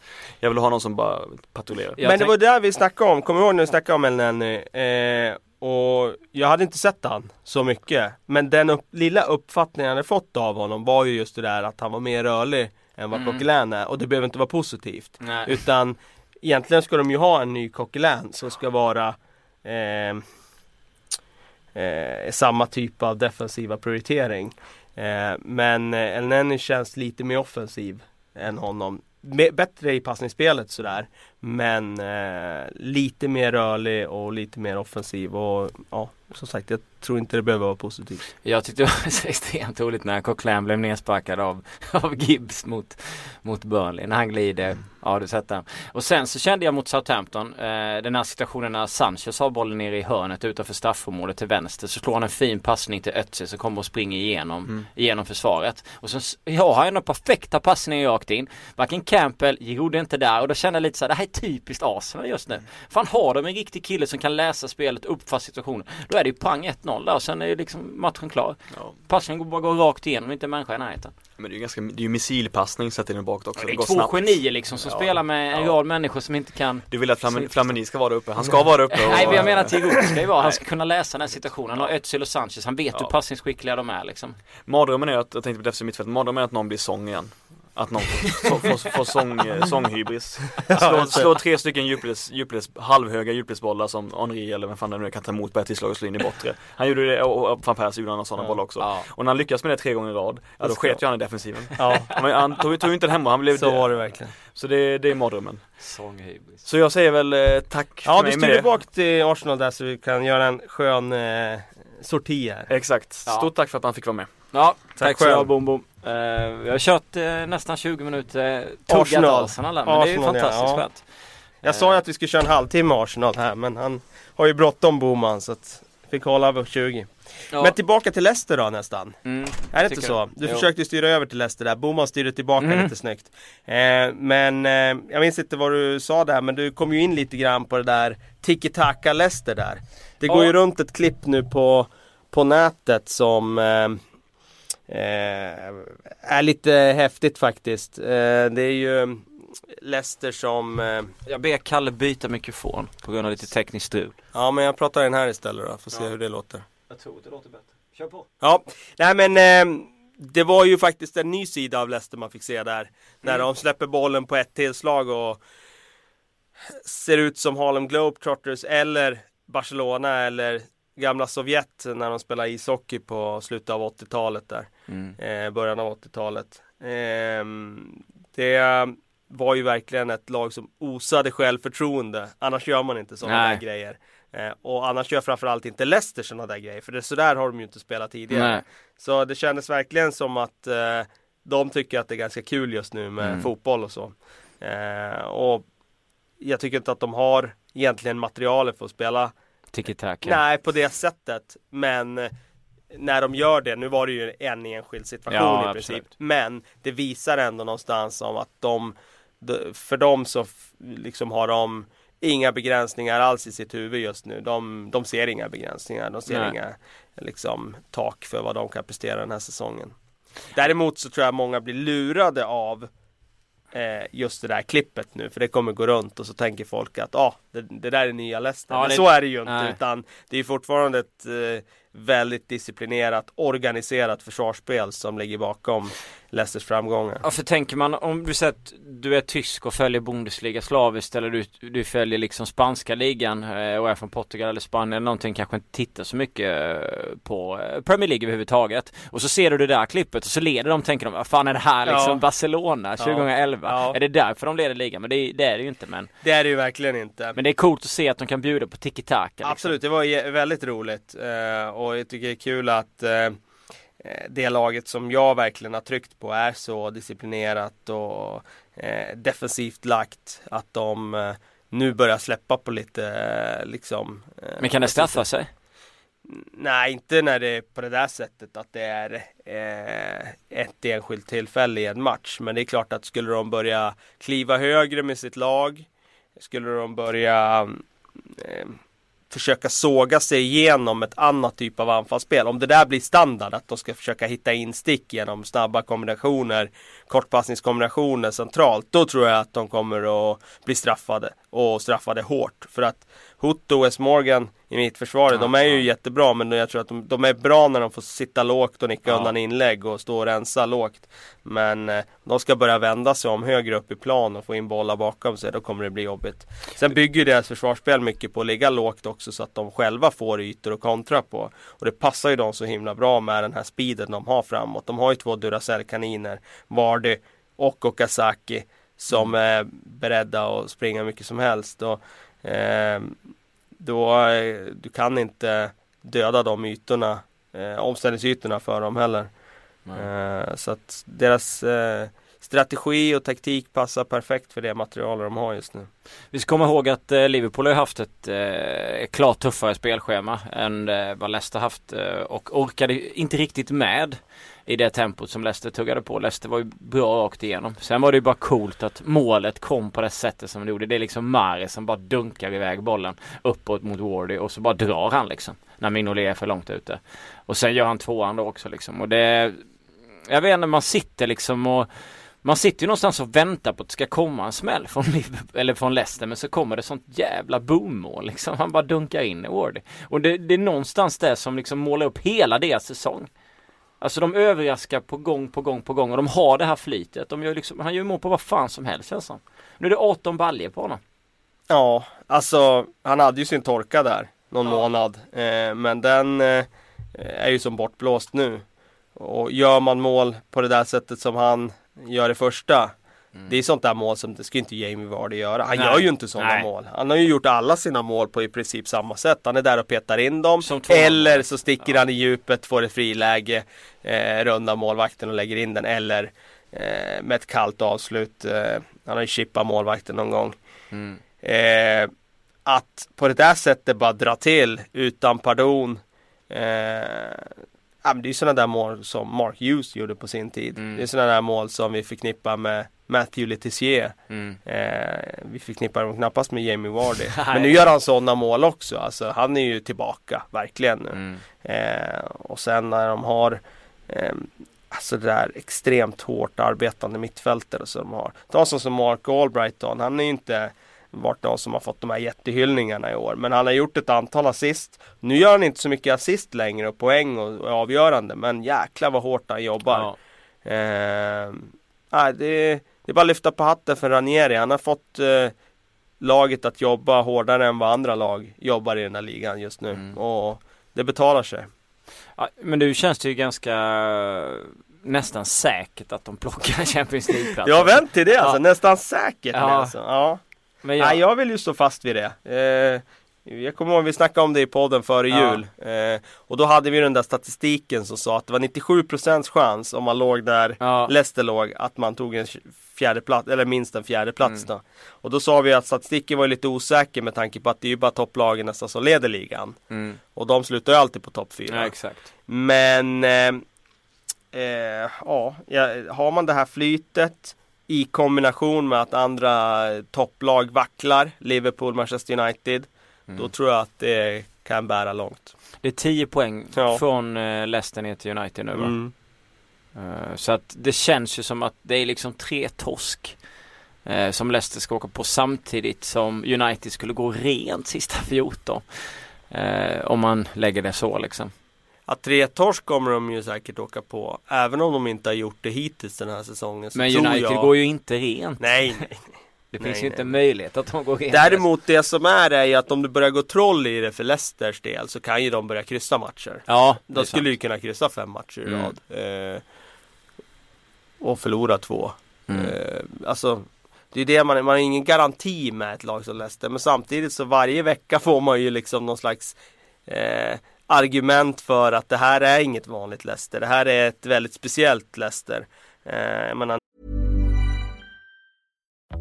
S3: Jag vill ha någon som bara patrullerar.
S2: Men det var där vi snackade om, kommer du ihåg när vi snackade om El Nenny? Eh, och jag hade inte sett han så mycket. Men den upp, lilla uppfattningen jag hade fått av honom var ju just det där att han var mer rörlig än vad
S1: Mm.
S2: Coquelin är. Och det behöver inte vara positivt.
S1: Nej.
S2: Utan egentligen ska de ju ha en ny Coquelin som ska vara eh, eh, samma typ av defensiva prioritering. Eh, men eh, El Nenny känns lite mer offensiv än honom. Me- bättre i passningsspelet sådär. Men eh, lite mer rörlig och lite mer offensiv och ja, som sagt jag tror inte det behöver vara positivt.
S1: Jag tyckte det var extremt roligt när Coquelin blev nersparkad av, av Gibbs mot, mot Burnley. När han glider, ja du sett den. Och sen så kände jag mot Southampton, eh, den här situationen när Sanchez har bollen nere i hörnet utanför straffområdet till vänster. Så slår han en fin passning till Ötzi som kommer och springer igenom, mm. igenom försvaret. Och sen ja, har han den perfekta passningen rakt in. Varken Campbell gjorde inte där och då kände jag lite så här, det här är typiskt Arsenal just nu. Fan har de en riktig kille som kan läsa spelet, uppfatta situationen. Då är det ju pang 1-0 där och sen är ju liksom matchen klar. Ja. Passningen går bara går rakt igenom, inte en människa i närheten.
S3: Men det är ju ganska, det är ju missilpassning sett in bakåt också.
S1: det är det två snabbt. genier liksom som ja. spelar med en rad människor som inte kan
S3: Du vill att Flamini ska vara uppe, han ska vara uppe
S1: och... Nej men jag menar till ska ju vara, han ska kunna läsa den här situationen. Han har Özil och Sanchez, han vet hur passningsskickliga de är liksom.
S3: Mardrömmen är att, jag tänkte på defensiv mittfält, mardrömmen är att någon blir sång igen. Att någon får, får, får sång, eh, sånghybris. Slå, slå tre stycken djupleds, djupleds, halvhöga djupledsbollar som Henri eller vem fan det nu kan ta emot på ett tillslag och slå in i bortre. Han gjorde det och, och van Persie gjorde några sådana ja. bollar också. Ja. Och när han lyckas med det tre gånger i rad, ja då sket ju han i defensiven. Ja. Men han tog, tog inte den hemma, han blev
S2: Så var det verkligen.
S3: Så det, det är mardrömmen. Sånghybris. Så jag säger väl eh, tack
S2: Ja, du styr tillbaka till Arsenal där så vi kan göra en skön eh, sorti här.
S3: Exakt. Stort tack för att han fick vara med.
S1: Ja, tack, tack så mycket Bom Bom. Uh, vi har kört uh, nästan 20 minuter tuggat Arsenal. Arsenal men Arsenal, det är ju fantastiskt ja. skönt.
S2: Jag sa ju att vi skulle köra en halvtimme Arsenal här men han har ju bråttom Boman så att fick hålla över 20. Ja. Men tillbaka till Leicester då nästan. Mm, är det inte så? Du jo. försökte styra över till Leicester där. Boman styrde tillbaka mm. lite snyggt. Eh, men eh, jag minns inte vad du sa där men du kom ju in lite grann på det där Tiki-Taka Leicester där. Det går ju runt ett klipp nu på, på nätet som eh, Eh, är lite häftigt faktiskt. Eh, det är ju Leicester som... Eh,
S1: jag ber Kalle byta mikrofon på grund av lite tekniskt strul.
S2: Ja men jag pratar den här istället då, får se ja. hur det låter.
S1: Jag tror det låter bättre. Kör på.
S2: Ja, nej men eh, det var ju faktiskt en ny sida av Leicester man fick se där. När mm. de släpper bollen på ett tillslag och ser ut som Harlem Globetrotters eller Barcelona eller gamla Sovjet när de spelade ishockey på slutet av 80-talet där. Mm. Eh, början av 80-talet. Eh, det var ju verkligen ett lag som osade självförtroende. Annars gör man inte sådana där grejer. Eh, och annars gör framförallt inte Leicester sådana där grejer. För det, sådär har de ju inte spelat tidigare. Nej. Så det kändes verkligen som att eh, de tycker att det är ganska kul just nu med mm. fotboll och så. Eh, och jag tycker inte att de har egentligen materialet för att spela
S1: Tiki-taka.
S2: Nej, på det sättet. Men när de gör det, nu var det ju en enskild situation ja, i princip. Absolut. Men det visar ändå någonstans om att de, för dem så liksom har de inga begränsningar alls i sitt huvud just nu. De, de ser inga begränsningar. De ser Nej. inga liksom, tak för vad de kan prestera den här säsongen. Däremot så tror jag många blir lurade av eh, just det där klippet nu för det kommer gå runt och så tänker folk att ah, det, det där är nya Leicester. Ja, Men det... så är det ju inte Nej. utan det är fortfarande ett eh, väldigt disciplinerat, organiserat försvarsspel som ligger bakom Leicesters framgångar.
S1: Ja, för tänker man om du säger att du är tysk och följer Bundesliga slaviskt eller du, du följer liksom spanska ligan eh, och är från Portugal eller Spanien eller någonting kanske inte tittar så mycket eh, på eh, Premier League överhuvudtaget. Och så ser du det där klippet och så leder de, tänker de, vad fan är det här liksom ja. Barcelona 2011? Ja. Är det därför de leder ligan? Men det, det, är det ju inte men
S2: Det är det ju verkligen inte.
S1: Men det är coolt att se att de kan bjuda på tiki-taka. Liksom.
S2: Absolut, det var väldigt roligt och jag tycker det är kul att det laget som jag verkligen har tryckt på är så disciplinerat och eh, defensivt lagt att de eh, nu börjar släppa på lite eh, liksom
S1: eh, Men kan det straffa sig?
S2: Nej, inte när det är på det där sättet att det är eh, ett enskilt tillfälle i en match. Men det är klart att skulle de börja kliva högre med sitt lag Skulle de börja försöka såga sig igenom ett annat typ av anfallsspel. Om det där blir standard, att de ska försöka hitta instick genom snabba kombinationer, kortpassningskombinationer centralt, då tror jag att de kommer att bli straffade och straffade hårt. För att Hutto och Wes Morgan i mittförsvaret, ja, de är ju ja. jättebra men jag tror att de, de, är bra när de får sitta lågt och nicka ja. undan inlägg och stå och rensa lågt. Men eh, de ska börja vända sig om högre upp i plan och få in bollar bakom sig, då kommer det bli jobbigt. Sen bygger deras försvarsspel mycket på att ligga lågt också så att de själva får ytor att kontra på. Och det passar ju dem så himla bra med den här speeden de har framåt. De har ju två Duracell-kaniner, Vardy och Okazaki som är beredda att springa mycket som helst. Och, då, eh, du kan inte döda de ytorna, eh, omställningsytorna för dem heller. Eh, så att deras eh, strategi och taktik passar perfekt för det material de har just nu.
S1: Vi ska komma ihåg att eh, Liverpool har haft ett eh, klart tuffare spelschema än eh, vad Leicester haft eh, och orkade inte riktigt med i det tempot som Leicester tuggade på. Leicester var ju bra rakt igenom. Sen var det ju bara coolt att målet kom på det sättet som det gjorde. Det är liksom Mare som bara dunkar iväg bollen uppåt mot Wardy och så bara drar han liksom. När Mignolet är för långt ute. Och sen gör han tvåan då också liksom. Och det Jag vet inte, man sitter liksom och man sitter ju någonstans och väntar på att det ska komma en smäll från Liverpool, eller från Leicester men så kommer det sånt jävla boommål liksom. Han bara dunkar in i Wardy. Och det, det är någonstans det som liksom målar upp hela deras säsong. Alltså de överraskar på gång på gång på gång och de har det här flytet. De gör liksom, han gör mål på vad fan som helst känns som. Nu är det 18 baljer på honom.
S2: Ja, alltså han hade ju sin torka där någon ja. månad. Eh, men den eh, är ju som bortblåst nu. Och gör man mål på det där sättet som han gör det första. Mm. Det är sånt där mål som det ska inte Jamie Vardy göra. Han Nej. gör ju inte sådana mål. Han har ju gjort alla sina mål på i princip samma sätt. Han är där och petar in dem. Eller så sticker ja. han i djupet, får ett friläge, eh, rundar målvakten och lägger in den. Eller eh, med ett kallt avslut. Eh, han har ju chippat målvakten någon gång. Mm. Eh, att på det där sättet bara dra till utan pardon. Eh, Ja, det är sådana där mål som Mark Hughes gjorde på sin tid. Mm. Det är sådana där mål som vi förknippar med Matthew Letizier. Mm. Eh, vi förknippar dem knappast med Jamie Vardy. men nu gör han sådana mål också. Alltså, han är ju tillbaka, verkligen nu. Mm. Eh, och sen när de har eh, Alltså det där extremt hårt arbetande mittfältare som de har. Ta sån som Mark Albrighton. Han är ju inte varit någon som har fått de här jättehyllningarna i år. Men han har gjort ett antal assist. Nu gör han inte så mycket assist längre och poäng och, och avgörande. Men jäklar vad hårt han jobbar. Ja. Eh, nej, det, det är bara att lyfta på hatten för Ranieri. Han har fått eh, laget att jobba hårdare än vad andra lag jobbar i den här ligan just nu. Mm. Och det betalar sig.
S1: Ja, men nu känns det ju ganska nästan säkert att de plockar Champions League-plats.
S2: Jag har vänt till det alltså, nästan säkert. Ja. Alltså. ja. Men jag... Nej, jag vill ju stå fast vid det. Eh, jag kommer ihåg vi snackade om det i podden före ja. jul. Eh, och då hade vi den där statistiken som sa att det var 97% chans om man låg där ja. Leicester låg att man tog en fjärde plats, eller minst en fjärde plats mm. då. Och då sa vi att statistiken var lite osäker med tanke på att det är ju bara topplagen nästan som leder ligan. Mm. Och de slutar ju alltid på topp fyra.
S1: Ja.
S2: Men eh, eh, ja, har man det här flytet i kombination med att andra topplag vacklar, Liverpool, Manchester United. Mm. Då tror jag att det kan bära långt.
S1: Det är 10 poäng ja. från uh, Leicester ner till United nu va? Mm. Uh, så att det känns ju som att det är liksom tre torsk. Uh, som Leicester ska åka på samtidigt som United skulle gå rent sista 14. om man lägger det så liksom.
S2: Att tre torsk kommer de ju säkert åka på Även om de inte har gjort det hittills den här säsongen
S1: Men United jag... går ju inte rent
S2: Nej, nej
S1: Det finns nej, ju inte möjlighet att de går rent
S2: Däremot det som är är ju att om du börjar gå troll i det för Leicesters del Så kan ju de börja kryssa matcher
S1: Ja
S2: De skulle sant. ju kunna kryssa fem matcher i mm. rad eh, Och förlora två mm. eh, Alltså det är det man, man har ingen garanti med ett lag som Leicester Men samtidigt så varje vecka får man ju liksom någon slags eh, argument för att det här är inget vanligt Leicester. Det här är ett väldigt speciellt Leicester. Eh, menar...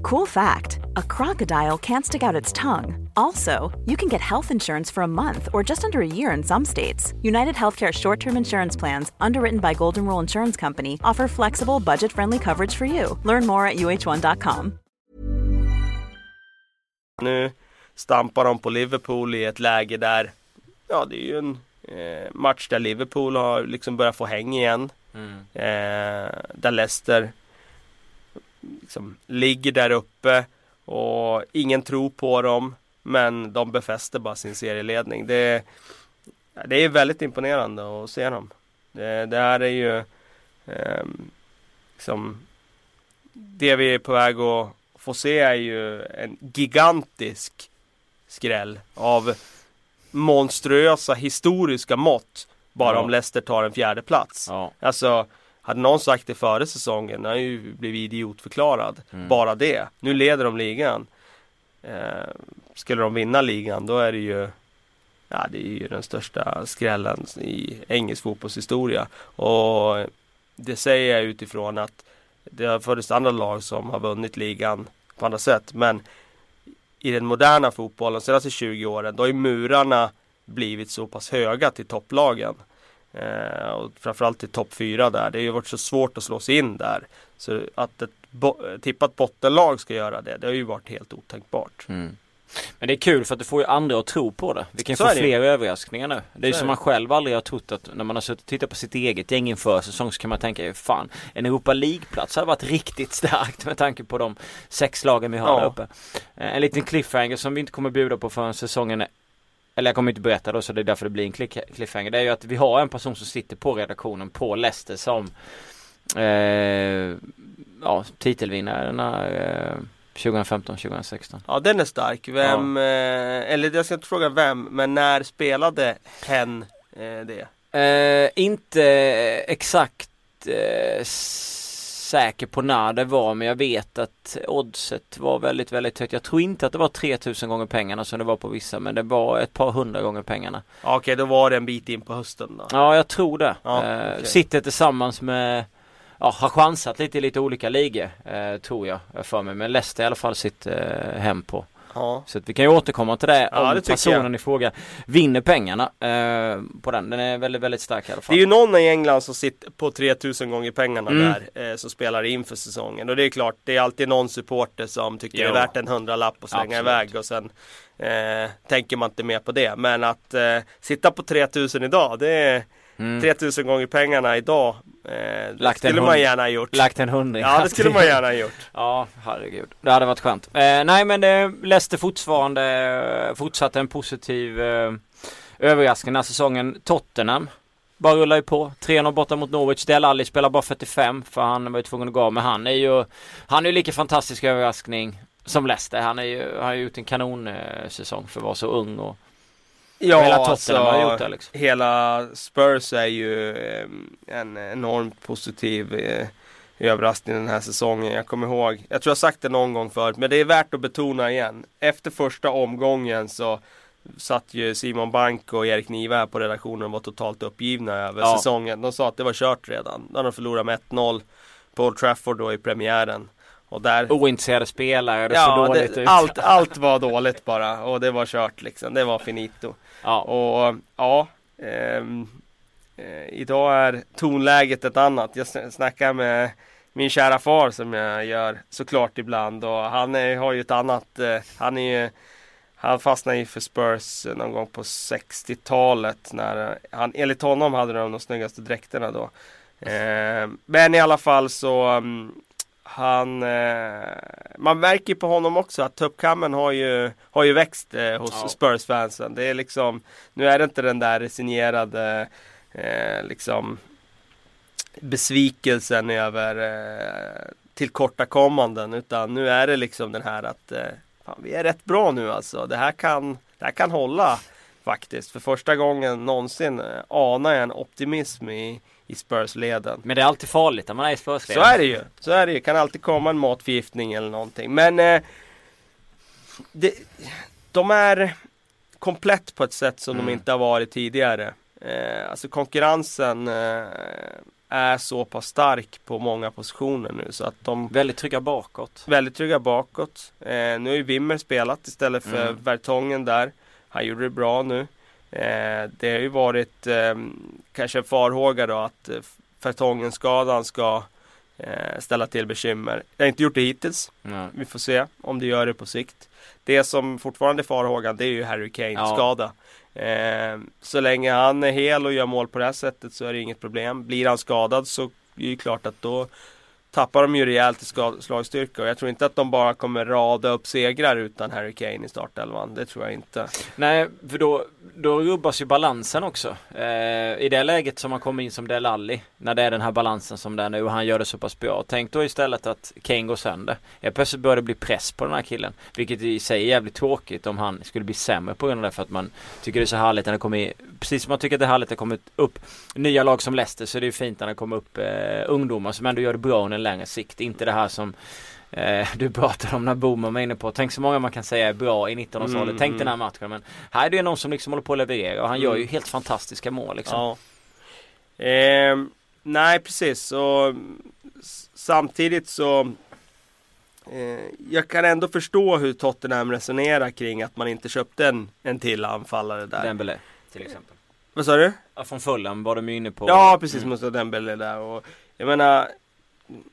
S4: Cool fact a crocodile can't stick out its tongue. Also, you can get health insurance for a month or just under a year in some states. United Healthcare short term insurance plans, underwritten by Golden Rule Insurance Company, offer flexible, budget friendly coverage for you. Learn more at uh1.com.
S2: Nu stampar de på Liverpool i ett läge där ja, det är ju en eh, match där Liverpool har liksom börjat få häng igen. Mm. Eh, där Leicester liksom ligger där uppe och ingen tror på dem. Men de befäster bara sin serieledning. Det, det är väldigt imponerande att se dem. Det, det här är ju eh, liksom, Det vi är på väg att få se är ju en gigantisk skräll av monstruösa historiska mått bara ja. om Leicester tar en fjärde plats. Ja. Alltså hade någon sagt det före säsongen, han ju blivit idiotförklarad.
S1: Mm.
S2: Bara det. Nu leder de ligan. Eh, skulle de vinna ligan då är det ju Ja det är ju den största skrällen i engelsk fotbollshistoria. Och det säger jag utifrån att det har funnits andra lag som har vunnit ligan på andra sätt. Men i den moderna fotbollen de senaste 20 åren då har ju murarna blivit så pass höga till topplagen. Eh, och framförallt till topp 4 där. Det har ju varit så svårt att slå sig in där. Så att ett bo- tippat bottenlag ska göra det, det har ju varit helt otänkbart.
S1: Mm. Men det är kul för att du får ju andra att tro på det. Vi kan
S2: Så
S1: få
S2: är det ju.
S1: fler överraskningar nu. Det är
S2: Så är
S1: som
S2: det.
S1: man själv aldrig har trott att när man har suttit och tittat på sitt eget gäng inför säsong så kan man tänka ju fan en Europa League-plats hade varit riktigt starkt med tanke på de sex lagen vi har
S2: Ja.
S1: där uppe. Eh, En liten cliffhanger som vi inte kommer bjuda på förrän säsongen är eller jag kommer inte berätta då så det är därför det blir en cliffhanger. Det är ju att vi har en person som sitter på redaktionen på Leicester som eh, ja, titelvinnarna eh, 2015-2016.
S2: Ja den är stark. Vem, eh, eller jag ska inte fråga vem, men när spelade hen eh, det?
S1: Eh, inte exakt eh, säker på när det var men jag vet att oddset var väldigt väldigt högt. Jag tror inte att det var 3000 gånger pengarna som det var på vissa men det var ett par hundra gånger pengarna.
S2: Okej, då var det en bit in på hösten då.
S1: Ja jag tror det.
S2: Ja,
S1: eh,
S2: okej.
S1: Sitter tillsammans med Ja, har chansat lite i lite olika ligor eh, tror jag jag för mig. Men Leicester i alla fall sitt eh, hem på.
S2: Ja.
S1: Så att vi kan ju återkomma till det
S2: Ja,
S1: om
S2: det
S1: personen i fråga vinner pengarna eh, på den. Den är väldigt, väldigt stark i alla
S2: Det
S1: fall.
S2: är ju någon i England som sitter på 3000 gånger pengarna
S1: Mm.
S2: där eh, som spelar inför säsongen och det är klart det är alltid någon supporter som tycker det
S1: Jo.
S2: är värt en hundralapp och slänga
S1: Absolut.
S2: iväg och sen eh, tänker man inte mer på det men att eh, sitta på 3000 idag det är
S1: Mm.
S2: 3000 gånger pengarna idag eh, det skulle man gärna ha gjort.
S1: Lagt en hundring.
S2: Ja det skulle man gärna ha gjort.
S1: Ja, herregud. Det hade varit skönt. Eh, nej men det läste fortfarande, fortsatte en positiv eh, överraskning den här säsongen. Tottenham bara rullar ju på. 3-0 borta mot Norwich. Del Alli spelar bara 45 för han var ju tvungen att gå av. Men han är ju, han är ju lika fantastisk överraskning som Leicester. Han är ju, han har ju gjort en kanonsäsong för att vara så ung och
S2: Ja,
S1: hela Tottenham har gjort det liksom.
S2: Hela Spurs är ju eh, en enormt positiv eh, överraskning den här säsongen. Jag kommer ihåg, jag tror jag sagt det någon gång förut, men det är värt att betona igen. Efter första omgången så satt ju Simon Bank och Erik Niva här på redaktionen och var totalt uppgivna över
S1: Ja.
S2: säsongen. De sa att det var kört redan. De hade förlorat med 1-0 på Old Trafford då i premiären. Och där
S1: Ointresserade spelare,
S2: Ja,
S1: dåligt
S2: det,
S1: ut.
S2: allt, allt var dåligt bara och det var kört liksom. Det var finito.
S1: Ja,
S2: Och ja, ehm, eh, idag är tonläget ett annat. Jag sn- snackar med min kära far som jag gör såklart ibland och han är, har ju ett annat, eh, han är ju han fastnade ju för Spurs någon gång på 60-talet när han, enligt honom hade de de snyggaste dräkterna då. Eh, men i alla fall så mm, han, eh, man märker på honom också att tuppkammen har ju, har ju växt eh, hos
S1: Ja.
S2: Spurs-fansen. Det är liksom, nu är det inte den där resignerade eh, liksom besvikelsen över eh, tillkortakommanden utan nu är det liksom den här att eh, fan, vi är rätt bra nu alltså. Det här kan, det här kan hålla faktiskt. För första gången någonsin eh, anar jag en optimism i, i Spurs-leden.
S1: men det är alltid farligt när man är i
S2: Så
S1: Spurs-leden.
S2: är det ju. Så är det ju. Kan alltid komma en matförgiftning eller någonting. Men eh, det, de är komplett på ett sätt som
S1: Mm.
S2: de inte har varit tidigare. Eh, alltså konkurrensen eh, är så pass stark på många positioner nu så att de
S1: Väldigt trygga bakåt.
S2: väldigt trygga bakåt. Eh, nu har ju Wimmer spelat istället för
S1: Mm.
S2: Vertongen där. Han gjorde det bra nu. Eh, det har ju varit eh, kanske en farhåga då att eh, Vertongen-skadan ska ställa till bekymmer. Det har inte gjort det hittills.
S1: Ja.
S2: Vi får se om det gör det på sikt. Det som fortfarande är farhågan det är ju Harry Kane-skada. Eh, så länge han är hel och gör mål på det här sättet så är det inget problem. Blir han skadad så är det ju klart att då tappar de ju rejält i slagstyrka och jag tror inte att de bara kommer rada upp segrar utan Harry Kane i startelvan. Det tror jag inte.
S1: Nej, för då då rubbas ju balansen också. Eh, I det läget som man kommer in som Del Alli. när det är den här balansen som det är nu och han gör det så pass bra. Tänk då istället att Kane går sönder. Helt plötsligt börjar det bli press på den här killen. Vilket i sig är jävligt tråkigt om han skulle bli sämre på grund av det för att man tycker det är så härligt när det kommer in, precis som man tycker att det är härligt när det kommer upp nya lag som Leicester så är det ju fint när det kommer upp eh, ungdomar som ändå gör det bra under en längre sikt. Inte det här som Eh, du pratade om när Boman var inne på, tänk så många man kan säga är bra i 19-årsåldern. Mm, tänk mm. den här matchen. Men här är det ju någon som liksom håller på att leverera och han mm. gör ju helt fantastiska mål liksom.
S2: Ja. Eh, nej precis och samtidigt så eh, jag kan ändå förstå hur Tottenham resonerar kring att man inte köpte en, en till anfallare där.
S1: Dembele till exempel.
S2: Vad sa du?
S1: Ja, från Fulham var de ju inne på.
S2: Ja precis, mm. måste ha Dembele där och jag menar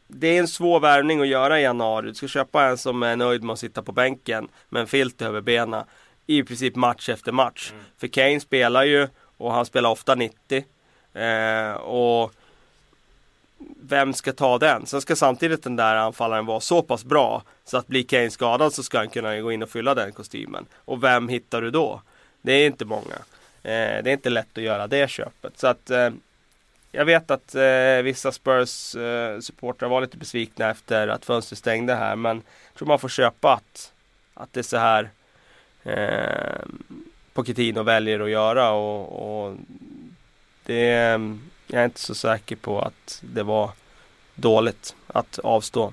S2: det är en svår värvning att göra i januari. Du ska köpa en som är nöjd med att sitta på bänken med en filt över benen i princip match efter match. Mm. För Kane spelar ju och han spelar ofta 90. Eh, och vem ska ta den? Sen ska samtidigt den där anfallaren vara så pass bra så att blir Kane skadad så ska han kunna gå in och fylla den kostymen. Och vem hittar du då? Det är inte många. Eh, det är inte lätt att göra det köpet. Så att eh, jag vet att eh, vissa Spurs eh, supportrar var lite besvikna efter att fönstret stängde här. Men jag tror man får köpa att, att det är så här eh, Pochettino väljer att göra. Och, och det, jag är inte så säker på att det var dåligt att avstå.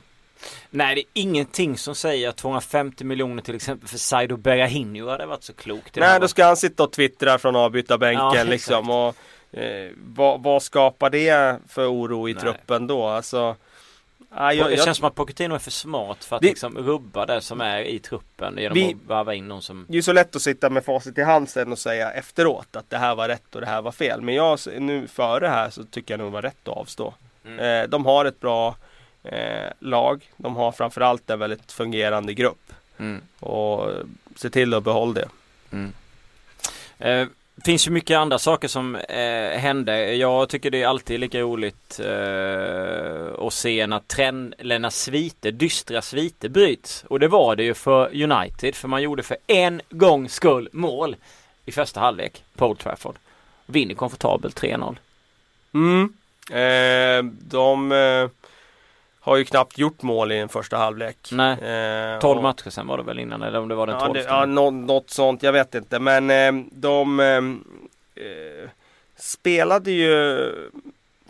S1: Nej, det är ingenting som säger att 250 miljoner till exempel för Saido Berahino hade varit så klokt.
S2: Nej, då ska han sitta och twittra från avbytarbänken ja, liksom. Och, Eh, vad, vad, skapar det för oro i Nej. truppen då? Alltså,
S1: ah, jag, det känns som att Pochettino är för smart för att vi, liksom rubba det som är i truppen genom vi, att varva in någon som...
S2: Det är så lätt att sitta med facit i hand sen och säga efteråt att det här var rätt och det här var fel. Men jag, nu före här så tycker jag nog det var rätt att avstå. Mm. Eh, de har ett bra eh, lag. De har framförallt en väldigt fungerande grupp. Mm. Och se till att behålla det. Mm.
S1: Eh, det finns ju mycket andra saker som eh, hände. Jag tycker det är alltid lika roligt eh, att se när trend, eller när sviter, dystra sviter bryts. Och det var det ju för United. För man gjorde för en gångs skull mål i första halvlek på Old Trafford. Vinner komfortabelt 3-0.
S2: Mm. Eh, de eh, har ju knappt gjort mål i en första halvlek.
S1: Nej, eh, 12 matcher sen var det väl innan eller om det var den 12
S2: Ja, no, något sånt, jag vet inte. Men eh, de eh, eh, spelade ju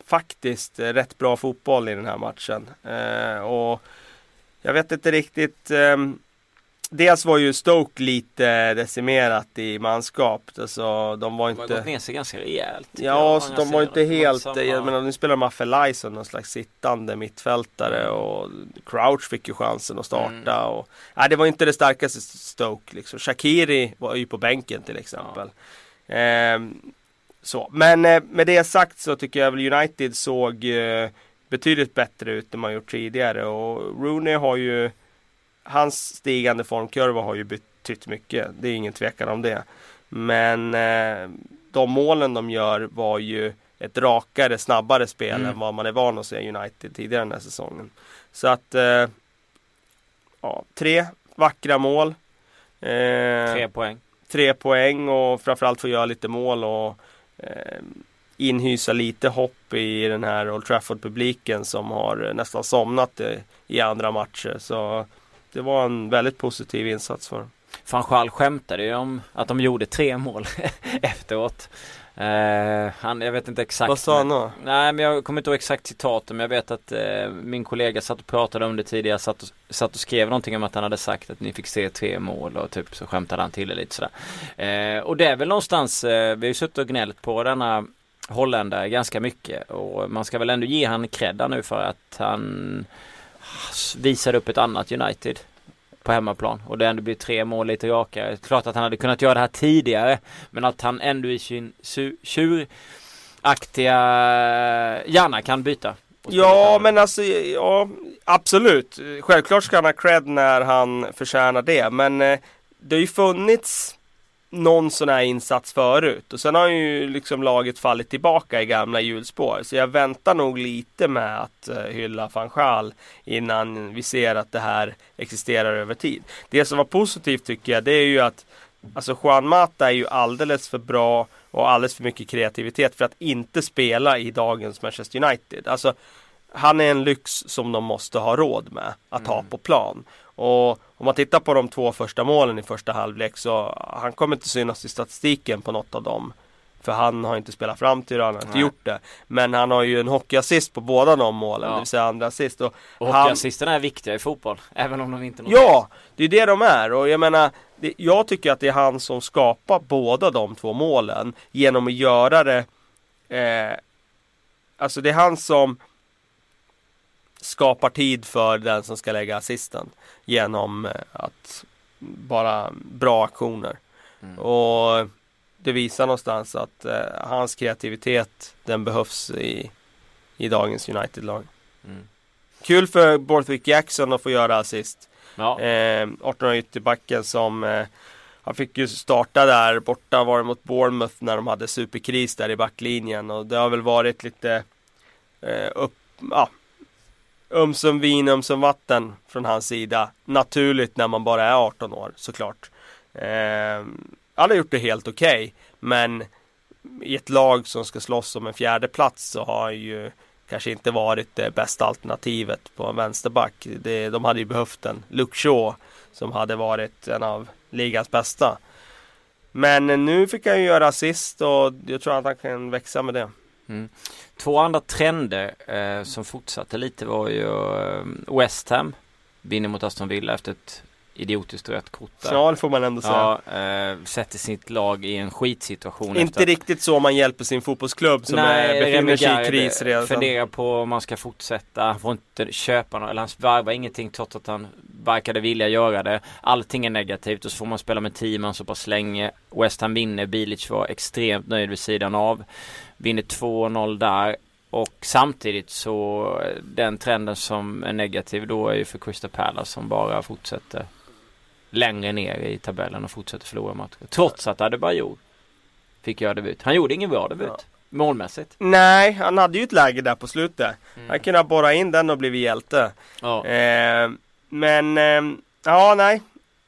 S2: faktiskt rätt bra fotboll i den här matchen. Eh, och jag vet inte riktigt ehm, Dels var ju Stoke lite decimerat i manskap. Alltså, de var inte...
S1: De har gått ner sig ganska rejält.
S2: Ja, så de var inte helt... Samma... Jag menar, nu spelar Maffelaj som någon slags sittande mittfältare och Crouch fick ju chansen att starta. Mm. Och, nej, det var inte det starkaste Stoke liksom. Shakiri var ju på bänken till exempel. Ja. Ehm, så. Men eh, med det sagt så tycker jag väl United såg eh, betydligt bättre ut än man gjort tidigare och Rooney har ju hans stigande formkurva har ju betytt mycket. Det är ingen tvekan om det. Men eh, de målen de gör var ju ett rakare, snabbare spel mm. än vad man är van att se United tidigare den här säsongen. Så att eh, ja, tre vackra mål.
S1: Eh, tre poäng.
S2: Tre poäng och framförallt få göra lite mål och eh, inhysa lite hopp i den här Old Trafford-publiken som har nästan somnat i andra matcher. Så det var en väldigt positiv insats för dem.
S1: Fanchal skämtade ju om att de gjorde tre mål efteråt. Uh, han, jag vet inte exakt.
S2: Vad sa han då?
S1: Nej men jag kommer inte ihåg exakt citaten men jag vet att uh, min kollega satt och pratade om det tidigare. Satt och, satt och skrev någonting om att han hade sagt att ni fick se tre mål och typ så skämtade han till det lite sådär. Uh, och det är väl någonstans, vi har ju suttit och gnällt på denna holländare ganska mycket och man ska väl ändå ge han credda nu för att han visar upp ett annat United på hemmaplan och det ändå blir tre mål lite rakare. Klart att han hade kunnat göra det här tidigare men att han ändå i sin tjuraktiga gärna kan byta.
S2: Ja men alltså ja absolut. Självklart ska han ha cred när han förtjänar det men eh, det har ju funnits någon sån här insats förut. Och sen har ju liksom laget fallit tillbaka i gamla hjulspår. Så jag väntar nog lite med att uh, hylla van Schaal innan vi ser att det här existerar över tid. Det som var positivt tycker jag det är ju att Alltså Juan Mata är ju alldeles för bra och alldeles för mycket kreativitet för att inte spela i dagens Manchester United. Alltså han är en lyx som de måste ha råd med att mm. ha på plan. Och om man tittar på de två första målen i första halvlek så han kommer inte synas i statistiken på något av dem. För han har inte spelat fram till det, han har inte Nej. gjort det. Men han har ju en hockeyassist på båda de målen, ja. det vill säga andra assist.
S1: Och, och hockeyassisterna är viktiga i fotboll, även om de inte
S2: Ja, det är det de är. Och jag menar, det, jag tycker att det är han som skapar båda de två målen genom att göra det eh, Alltså det är han som skapar tid för den som ska lägga assisten genom eh, att bara bra aktioner. Mm. Och det visar någonstans att eh, hans kreativitet den behövs i, i dagens United-lag. Mm. Kul för Borthwick Jackson att få göra assist. Ja. Eh, 18 ytterbacken som eh, han fick ju starta där borta var det mot Bournemouth när de hade superkris där i backlinjen och det har väl varit lite eh, upp, ja, ömsom vin, ömsom vatten från hans sida. Naturligt när man bara är 18 år såklart. Eh, han har gjort det helt okej. Okay, men i ett lag som ska slåss om en fjärde plats så har han ju kanske inte varit det bästa alternativet på en vänsterback. Det, de hade ju behövt en Luke Shaw som hade varit en av ligans bästa. Men nu fick han ju göra assist och jag tror att han kan växa med det. Mm.
S1: Två andra trender eh, som fortsatte lite var ju eh, West Ham vinner mot Aston Villa efter ett idiotiskt rött kort där.
S2: Det får man ändå säga.
S1: Ja, eh, sätter sitt lag i en skitsituation.
S2: Inte efter... riktigt så man hjälper sin fotbollsklubb som Nej, är, befinner sig i kris redan.
S1: Funderar på om man ska fortsätta. Han får inte köpa något, eller han varvar ingenting trots att han verkade vilja göra det. Allting är negativt och så får man spela med tio man så pass länge. West Ham vinner, Bilic var extremt nöjd vid sidan av. Vinner 2-0 där. Och samtidigt så den trenden som är negativ då är ju för Crystal Palace som bara fortsätter längre ner i tabellen och fortsätter förlora matcher. Trots att Adebayor fick göra debut. Han gjorde ingen bra debut. Ja. Målmässigt.
S2: Nej, han hade ju ett läge där på slutet. Mm. Han kunde ha borrat in den och blivit hjälte. Ja. Eh, men, eh, ja nej.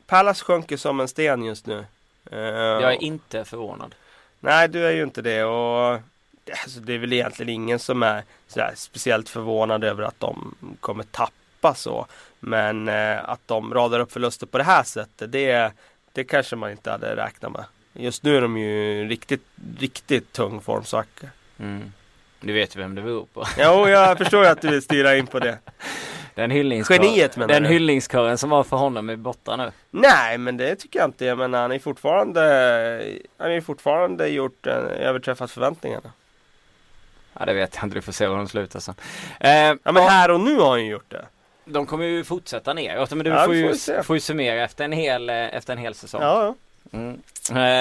S2: Pallas sjunker som en sten just nu.
S1: Eh, Jag är inte förvånad.
S2: Nej, du är ju inte det och alltså, det är väl egentligen ingen som är sådär, speciellt förvånad över att de kommer tappa så. Men eh, att de radar upp förluster på det här sättet, det, det kanske man inte hade räknat med. Just nu är de ju riktigt, riktigt tung formsvacka. Mm.
S1: Du vet vem det beror på.
S2: Jo, jag förstår att du vill styra in på det.
S1: Den hyllningskören,
S2: Geniet menar
S1: Den du? hyllningskören som var för honom är borta nu.
S2: Nej, men det tycker jag inte. Jag menar, han är fortfarande, han är fortfarande gjort, överträffat förväntningarna.
S1: Ja, det vet jag inte. Du får se hur de slutar sen.
S2: Eh, ja, men här och nu har han ju gjort det.
S1: De kommer ju fortsätta ner. Men du ja, får, ju, får ju summera efter en hel, eh, efter en hel säsong. Ja, ja. Mm.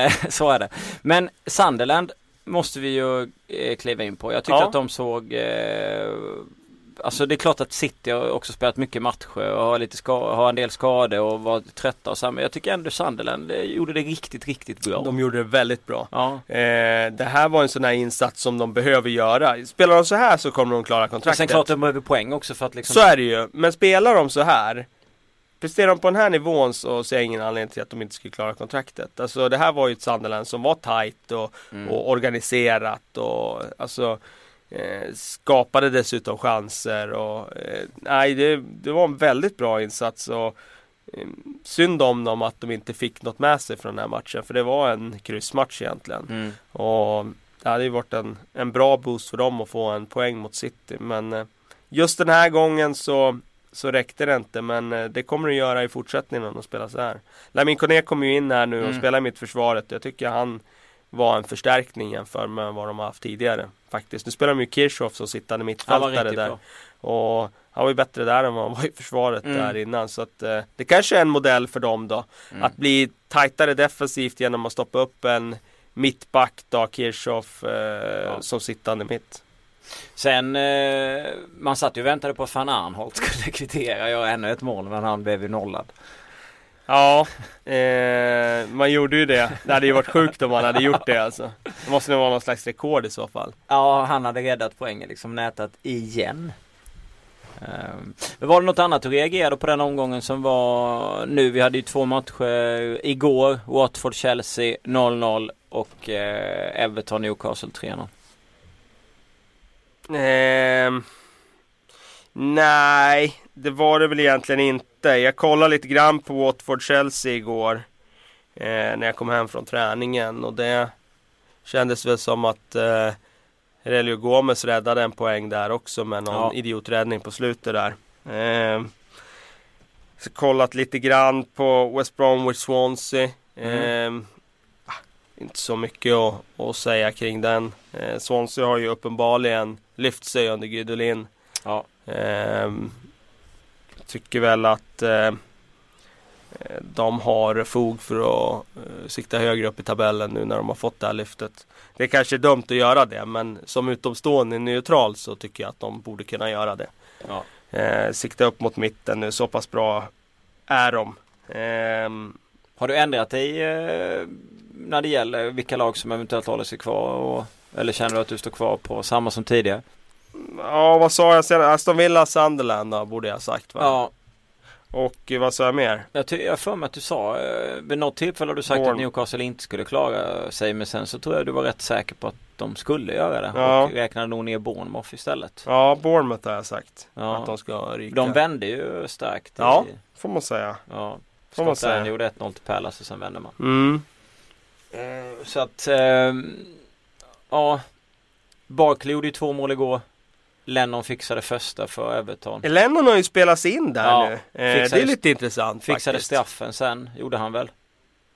S1: Eh, så är det. Men Sunderland måste vi ju eh, kliva in på. Jag tyckte ja. att de såg eh, Alltså det är klart att City har också spelat mycket matcher och har, lite ska, har en del skador och var trötta och så Men jag tycker ändå Sunderland gjorde det riktigt, riktigt bra.
S2: De gjorde det väldigt bra. Ja. Eh, det här var en sån här insats som de behöver göra. Spelar de så här så kommer de klara kontraktet.
S1: sen klart de behöver poäng också för att liksom...
S2: Så är det ju. Men spelar de så här Presterar de på den här nivån så ser jag ingen anledning till att de inte skulle klara kontraktet. Alltså det här var ju ett Sunderland som var tight och, mm. och organiserat och alltså Eh, skapade dessutom chanser och eh, nej, det, det, var en väldigt bra insats och eh, synd om dem att de inte fick något med sig från den här matchen för det var en kryssmatch egentligen. Mm. Och det hade ju varit en, en bra boost för dem att få en poäng mot City men eh, just den här gången så så räckte det inte men det kommer det göra i fortsättningen om de spelar så här. Lamin Kone kommer ju in här nu och mm. spelar mitt försvaret. Jag tycker han var en förstärkning jämfört med vad de har haft tidigare. Faktiskt. Nu spelar de ju Kirchhoff som sittande mittfältare där. Bra. Och han var ju bättre där än vad han var i försvaret mm. där innan. Så att eh, det kanske är en modell för dem då. Mm. Att bli tajtare defensivt genom att stoppa upp en mittback då, Kirchhoff eh, ja. som sittande mitt.
S1: Sen eh, man satt ju och väntade på att van Arnholt skulle kvittera, göra ännu ett mål men han blev ju nollad.
S2: Ja, eh, man gjorde ju det. Det hade ju varit sjukt om man hade gjort det alltså. Det måste nog vara någon slags rekord i så fall.
S1: Ja, han hade räddat poängen liksom nätat igen. Men var det något annat du reagerade på den omgången som var nu? Vi hade ju två matcher igår. Watford-Chelsea 0-0 och eh, Everton-Newcastle 3-0.
S2: Ehm, nej, det var det väl egentligen inte. Jag kollade lite grann på Watford-Chelsea igår. Eh, när jag kom hem från träningen och det kändes väl som att eh, Relio Gomez räddade en poäng där också med någon
S1: Ja.
S2: idioträddning på slutet där. Ehm, så kollat lite grann på West Bromwich Swansea.
S1: Mm.
S2: Ehm, ah, inte så mycket att, att säga kring den. Eh, Swansea har ju uppenbarligen lyft sig under Gudolin.
S1: Ja.
S2: Tycker väl att eh, eh, de har fog för att eh, sikta högre upp i tabellen nu när de har fått det här lyftet. Det är kanske är dumt att göra det men som utomstående neutral så tycker jag att de borde kunna göra det.
S1: Ja.
S2: Eh, sikta upp mot mitten nu, så pass bra är de. Ehm,
S1: Har du ändrat dig när det gäller vilka lag som eventuellt håller sig kvar? Och, eller känner du att du står kvar på samma som tidigare?
S2: Ja, vad sa jag sen? Aston Villa, Sunderland då, borde jag ha sagt va?
S1: Ja,
S2: Och eh, vad sa jag mer?
S1: jag, har för mig att du sa eh, vid något tillfälle har du sagt
S2: Bourne-
S1: att Newcastle inte skulle klara sig men sen så tror jag du var rätt säker på att de skulle göra det
S2: Ja.
S1: och räknade nog ner Bournemouth istället.
S2: Ja, Bournemouth har jag sagt.
S1: Ja.
S2: Att de ska ryka.
S1: De vände ju starkt.
S2: Ja.
S1: I,
S2: Får man säga.
S1: ja.
S2: Får man säga.
S1: gjorde 1-0 till Palace och sen vände man.
S2: Mm.
S1: Eh, Så att ehm, Ja Barkley gjorde ju två mål igår Lennon fixade första för Everton
S2: Lennon har ju spelats in där
S1: Ja,
S2: nu. Eh, det är lite intressant
S1: Fixade
S2: faktiskt.
S1: straffen sen, gjorde han väl?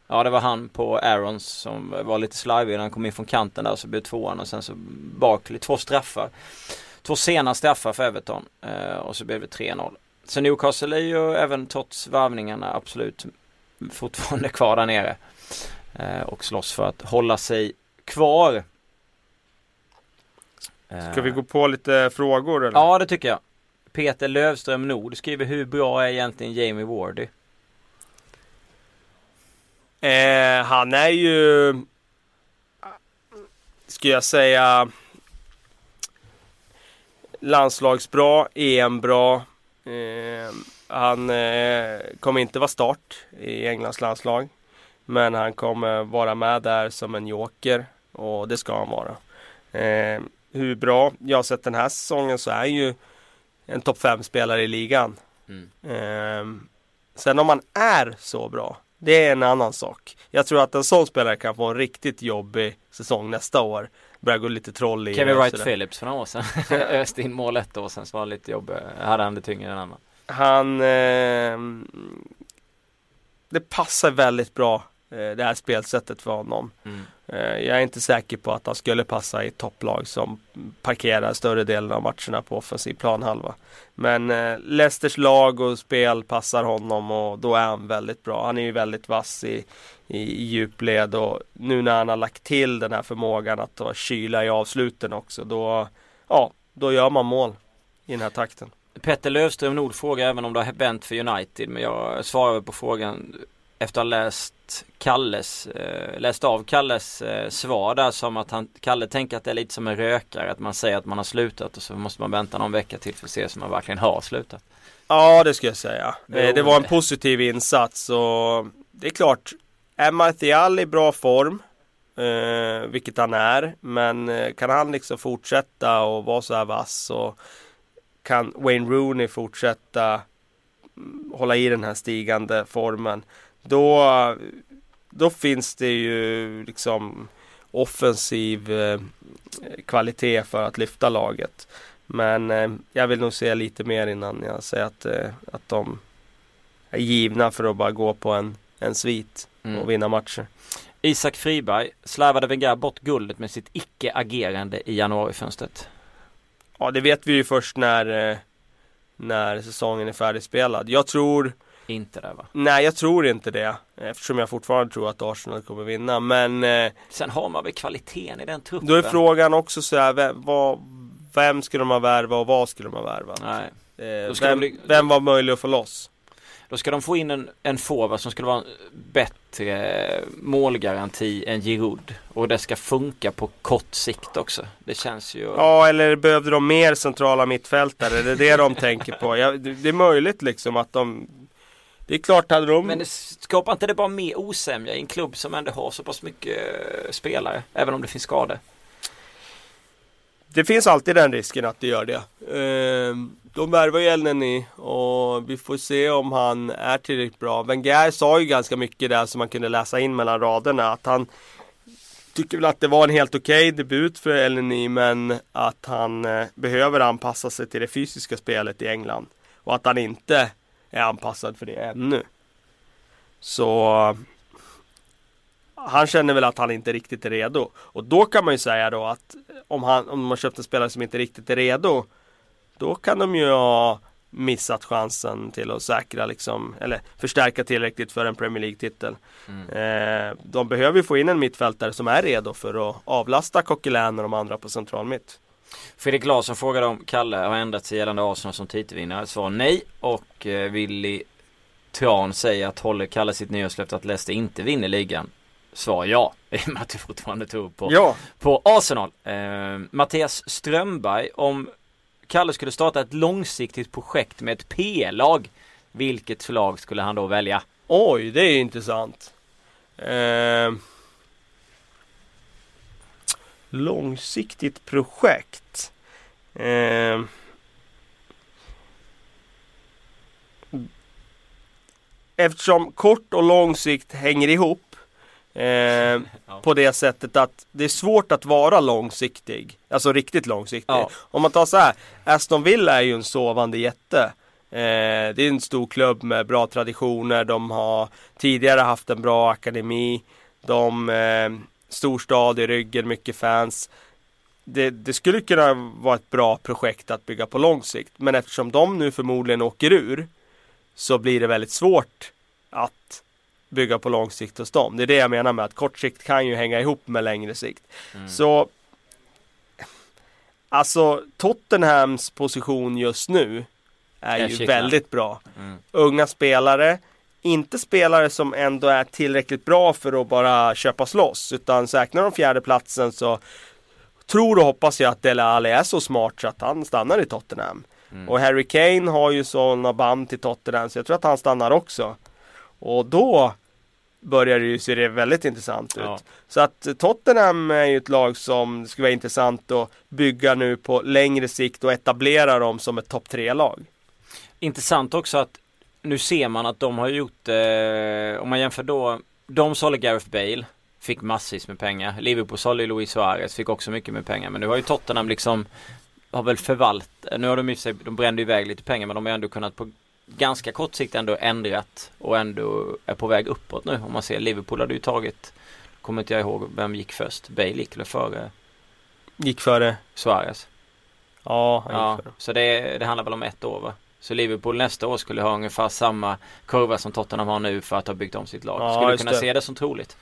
S1: Ja det var han på Aarons som var lite slarvig när han kom in från kanten där och så blev tvåan och sen så Barkley, två straffar Två sena straffar för Everton eh, och så blev det 3-0 Så Newcastle är ju även trots varvningarna absolut fortfarande kvar där nere eh, och slåss för att hålla sig kvar
S2: Ska vi gå på lite frågor eller?
S1: Ja det tycker jag Peter Lövström Nord skriver hur bra är egentligen Jamie Wardy?
S2: Eh, han är ju... Ska jag säga... Landslagsbra, EM-bra. Eh, han eh, kommer inte vara start i Englands landslag. Men han kommer vara med där som en joker. Och det ska han vara. Eh, hur bra jag har sett den här säsongen så är han ju en topp 5-spelare i ligan.
S1: Mm.
S2: Ehm, sen om man är så bra, det är en annan sak. Jag tror att en sån spelare kan få en riktigt jobbig säsong nästa år. Börja gå lite troll i
S1: Kevin Wright. Phillips för några år sedan Öste in mål ett år sen så var det lite jobb Hade han det tyngre än annan
S2: Han... ehm, det passar väldigt bra eh, det här spelsättet för honom.
S1: mm.
S2: Eh, Jag är inte säker på att han skulle passa i ett topplag som parkerar större delen av matcherna på offensiv planhalva. Men eh, Leicesters lag och spel passar honom och då är han väldigt bra. Han är ju väldigt vass i, i, i djupled och nu när han har lagt till den här förmågan att ta kyla i avsluten också då, ja, då gör man mål i den här takten.
S1: Petter Lövström Nord frågar även om det har vänt för United men jag svarar på frågan efter att ha läst Kalles, eh, läst av Kalles eh, svar där som att han, Kalle tänker att det är lite som en rökare att man säger att man har slutat och så måste man vänta någon vecka till för att se som man verkligen har slutat.
S2: Ja, det ska jag säga.
S1: Jo,
S2: Eh, det var en
S1: det-
S2: positiv insats och det är klart. Är Martial i bra form, eh, vilket han är, men eh, kan han liksom fortsätta och vara så här vass och kan Wayne Rooney fortsätta mm, hålla i den här stigande formen, då, då finns det ju liksom offensiv eh, kvalitet för att lyfta laget. Men eh, jag vill nog se lite mer innan jag säger att, eh, att de är givna för att bara gå på en, en svit
S1: Mm.
S2: och vinna matcher.
S1: Isak Friberg, slarvade Wenger bort guldet med sitt icke-agerande i januarifönstret?
S2: Ja, det vet vi ju först när, eh, när säsongen är färdigspelad. Jag tror,
S1: Inte där va?
S2: nej jag tror inte det. Eftersom jag fortfarande tror att Arsenal kommer vinna. Men eh,
S1: Sen har man väl kvaliteten i den truppen?
S2: då är frågan också så här, vem, vad, vem skulle de ha värva och vad skulle de ha värvat?
S1: Nej.
S2: Eh, vem,
S1: bli-
S2: vem var möjlig att få loss?
S1: Då ska de få in en, en forward som skulle vara en bättre målgaranti än Giroud. Och det ska funka på kort sikt också. Det känns ju...
S2: Ja, eller behövde de mer centrala mittfältare? Det är det de tänker på. Ja, det, det är möjligt liksom att de det är klart hade de...
S1: Men det skapar inte det bara mer osämja i en klubb som ändå har så pass mycket eh, spelare? Även om det finns skador.
S2: Det finns alltid den risken att det gör det. Ehm, de värvar ju Elneny och vi får se om han är tillräckligt bra. Wenger sa ju ganska mycket där som man kunde läsa in mellan raderna. Att han tycker väl att det var en helt okej okay debut för Elneny men att han eh, behöver anpassa sig till det fysiska spelet i England. Och att han inte är anpassad för det ännu. Så han känner väl att han inte riktigt är redo. Och då kan man ju säga då att om, han, om man köpt en spelare som inte riktigt är redo då kan de ju ha missat chansen till att säkra liksom, eller förstärka tillräckligt för en Premier League-titel. Mm. Eh, de behöver ju få in en mittfältare som är redo för att avlasta Coquelin och de andra på central mitt.
S1: Fredrik Larsson frågade om Kalle har ändrat sig gällande Arsenal som titelvinnare. Svar nej och eh, Willy Tran säger att håller Kalle sitt nyårslöfte att Leicester inte vinner ligan? Svar ja, i och med att du fortfarande tror på,
S2: ja.
S1: på Arsenal. Eh, Mattias Strömberg, om Kalle skulle starta ett långsiktigt projekt med ett P-lag, vilket lag skulle han då välja?
S2: Oj, det är intressant. Eh, långsiktigt projekt. Eh, eftersom kort och lång sikt hänger ihop eh, ja. på det sättet att det är svårt att vara långsiktig. Alltså riktigt långsiktig. Ja. Om man tar så här, Aston Villa är ju en sovande jätte. Eh, det är en stor klubb med bra traditioner. De har tidigare haft en bra akademi. De eh, storstad i ryggen, mycket fans. Det, det, skulle kunna vara ett bra projekt att bygga på lång sikt. Men eftersom de nu förmodligen åker ur så blir det väldigt svårt att bygga på lång sikt hos dem. Det är det jag menar med att kort sikt kan ju hänga ihop med längre sikt. Mm. Så Alltså Tottenhams position just nu är jag ju väldigt bra. Mm. Unga spelare, inte spelare som ändå är tillräckligt bra för att bara köpas loss. Utan säkrar de fjärde platsen så tror och hoppas jag att Dele Alli är så smart så att han stannar i Tottenham. Mm. Och Harry Kane har ju sådana band till Tottenham så jag tror att han stannar också. Och då börjar det ju se väldigt intressant ut. Ja. Så att Tottenham är ju ett lag som skulle vara intressant att bygga nu på längre sikt och etablera dem som ett topp tre lag
S1: Intressant också att nu ser man att de har gjort, eh, om man jämför då, de sålde Gareth Bale, fick massvis med pengar. Liverpool sålde Luis Suarez, fick också mycket med pengar. Men nu har ju Tottenham liksom, har väl förvalt, nu har de i sig, de brände iväg lite pengar men de har ändå kunnat på ganska kort sikt ändå ändrat och ändå är på väg uppåt nu. Om man ser Liverpool hade ju tagit, kommer inte jag ihåg vem gick först, Bale gick eller före?
S2: Gick före?
S1: Suarez.
S2: Ja, han ja, gick före.
S1: Så det, det handlar väl om ett år va? Så Liverpool nästa år skulle ha ungefär samma kurva som Tottenham har nu för att ha byggt om sitt lag. Ja, skulle du kunna det. se det som troligt?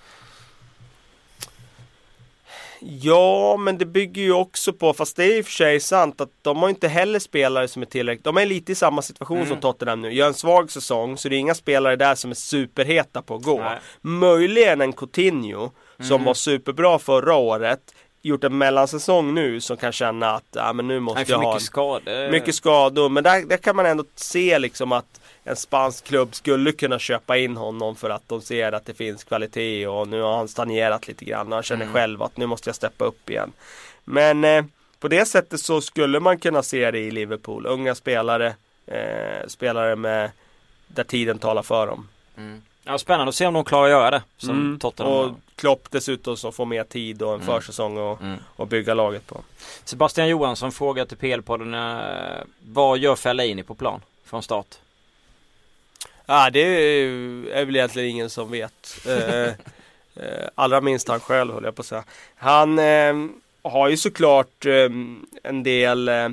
S2: Ja, men det bygger ju också på, fast det är i och för sig sant att de har inte heller spelare som är tillräckligt. De är lite i samma situation mm. som Tottenham nu. Gör en svag säsong så det är inga spelare där som är superheta på att gå. Nej. Möjligen en Coutinho som mm. var superbra förra året gjort en mellansäsong nu som kan känna att ja, men nu måste Nej, jag
S1: ha mycket skador.
S2: Mycket skador. Men där, där kan man ändå se liksom att en spansk klubb skulle kunna köpa in honom för att de ser att det finns kvalitet och nu har han stagnerat lite grann och han känner mm. själv att nu måste jag steppa upp igen. Men eh, på det sättet så skulle man kunna se det i Liverpool. Unga spelare, eh, spelare med där tiden talar för dem.
S1: Mm. Ja, spännande att se om de klarar att göra det. Som mm. Tottenham.
S2: Och Klopp dessutom som får mer tid och en mm. försäsong och, mm. och bygga laget på.
S1: Sebastian Johansson frågar till PL-podden. Eh, vad gör Fellaini på plan från start?
S2: Ja, det är väl egentligen ingen som vet. Eh, eh, allra minst han själv höll jag på att säga. Han eh, har ju såklart eh, en del eh,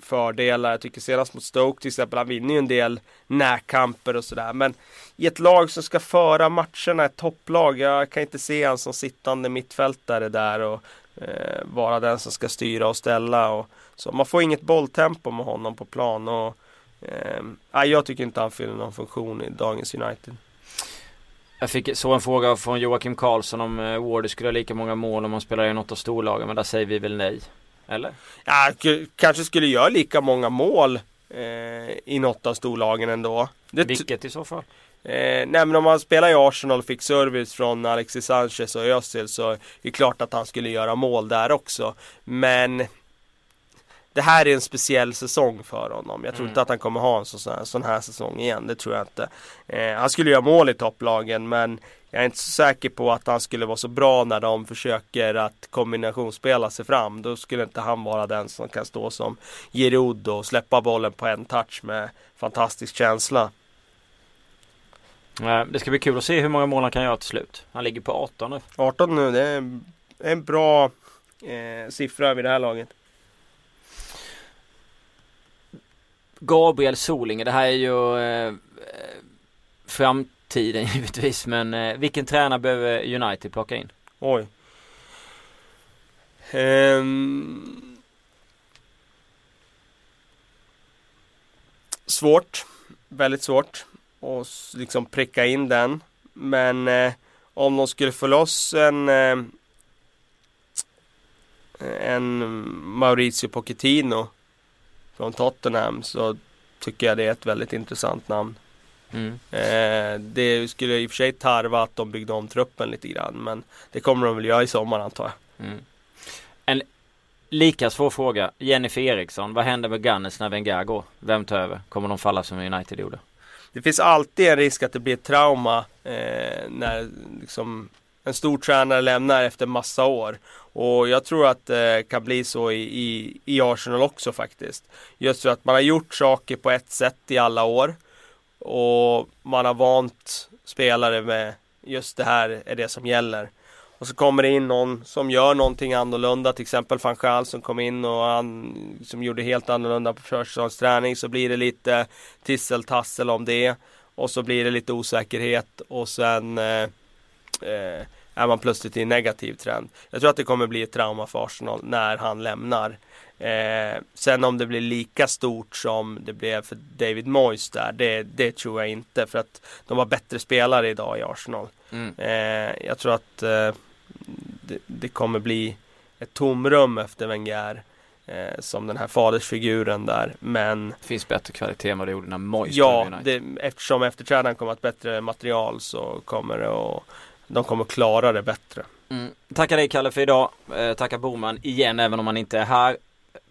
S2: fördelar. Jag tycker senast mot Stoke till exempel, han vinner ju en del närkamper och sådär. Men i ett lag som ska föra matcherna, ett topplag, jag kan inte se han som sittande mittfältare där och eh, vara den som ska styra och ställa. Och, så man får inget bolltempo med honom på plan. Och, Eh, jag tycker inte han fyller någon funktion i dagens United.
S1: Jag fick så en fråga från Joakim Karlsson om eh, Wardy skulle ha lika många mål om han spelar i något av storlagen. Men där säger vi väl nej. Eller?
S2: Ja, kanske skulle göra lika många mål eh, i något av storlagen ändå.
S1: Det Vilket i så fall?
S2: Eh, nej men om man spelar i Arsenal och fick service från Alexis Sanchez och Özil så är det klart att han skulle göra mål där också. Men det här är en speciell säsong för honom. Jag tror mm. inte att han kommer ha en sån här, sån här säsong igen. Det tror jag inte. Eh, han skulle göra mål i topplagen men jag är inte så säker på att han skulle vara så bra när de försöker att kombinationsspela sig fram. Då skulle inte han vara den som kan stå som Giroud och släppa bollen på en touch med fantastisk känsla.
S1: Det ska bli kul att se hur många mål han kan göra till slut. Han ligger på 18 nu.
S2: 18 nu, det är en bra eh, siffra vid det här laget.
S1: Gabriel Solinge, det här är ju eh, eh framtiden givetvis men eh, vilken tränare behöver United plocka in?
S2: Oj. Um... Svårt. Väldigt svårt. Och liksom pricka in den. Men eh, om de skulle få loss en eh, en Maurizio Pochettino från Tottenham så tycker jag det är ett väldigt intressant namn. Mm. Eh, det skulle i och för sig tarva att de byggde om truppen lite grann men det kommer de väl göra i sommar antar jag. Mm.
S1: En lika svår fråga. Jennifer Eriksson, vad händer med Gunners när Wenger går? Vem tar över? Kommer de falla som United gjorde?
S2: Det finns alltid en risk att det blir ett trauma eh, när liksom en stor tränare lämnar efter massa år. Och jag tror att det kan bli så i, i, i Arsenal också faktiskt. Just för att man har gjort saker på ett sätt i alla år. Och man har vant spelare med just det här är det som gäller. Och så kommer det in någon som gör någonting annorlunda, till exempel van Schaal som kom in och han som gjorde helt annorlunda på försäsongsträning så blir det lite tisseltassel om det. Och så blir det lite osäkerhet och sen eh, eh, är man plötsligt i en negativ trend. Jag tror att det kommer bli ett trauma för Arsenal när han lämnar. Eh, sen om det blir lika stort som det blev för David Moyes där, det, det tror jag inte. För att de var bättre spelare idag i Arsenal. Mm. Eh, jag tror att eh, det, det, kommer bli ett tomrum efter Wenger. Eh, som den här fadersfiguren där. Men
S1: Det finns bättre kvalitet än vad det gjorde när Moyes
S2: Ja, det, eftersom efterträdaren kommer att ha ett bättre material så kommer det att de kommer klara det bättre.
S1: Mm. Tackar dig Kalle för idag. Eh, tackar Boman igen även om han inte är här.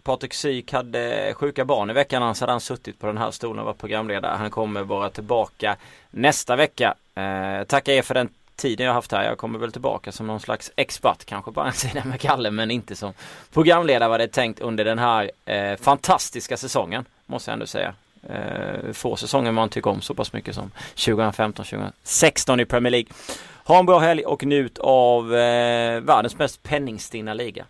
S1: Patrik Syk hade sjuka barn i veckan annars hade han suttit på den här stolen och varit programledare. Han kommer vara tillbaka nästa vecka. Eh, tackar er för den tiden jag haft här. Jag kommer väl tillbaka som någon slags expert kanske på en sida med Kalle men inte som programledare var det tänkt under den här eh, fantastiska säsongen måste jag ändå säga. Eh, få säsonger man tycker om så pass mycket som 2015-2016 i Premier League. Ha en bra helg och njut av eh, världens mest penningstinna liga.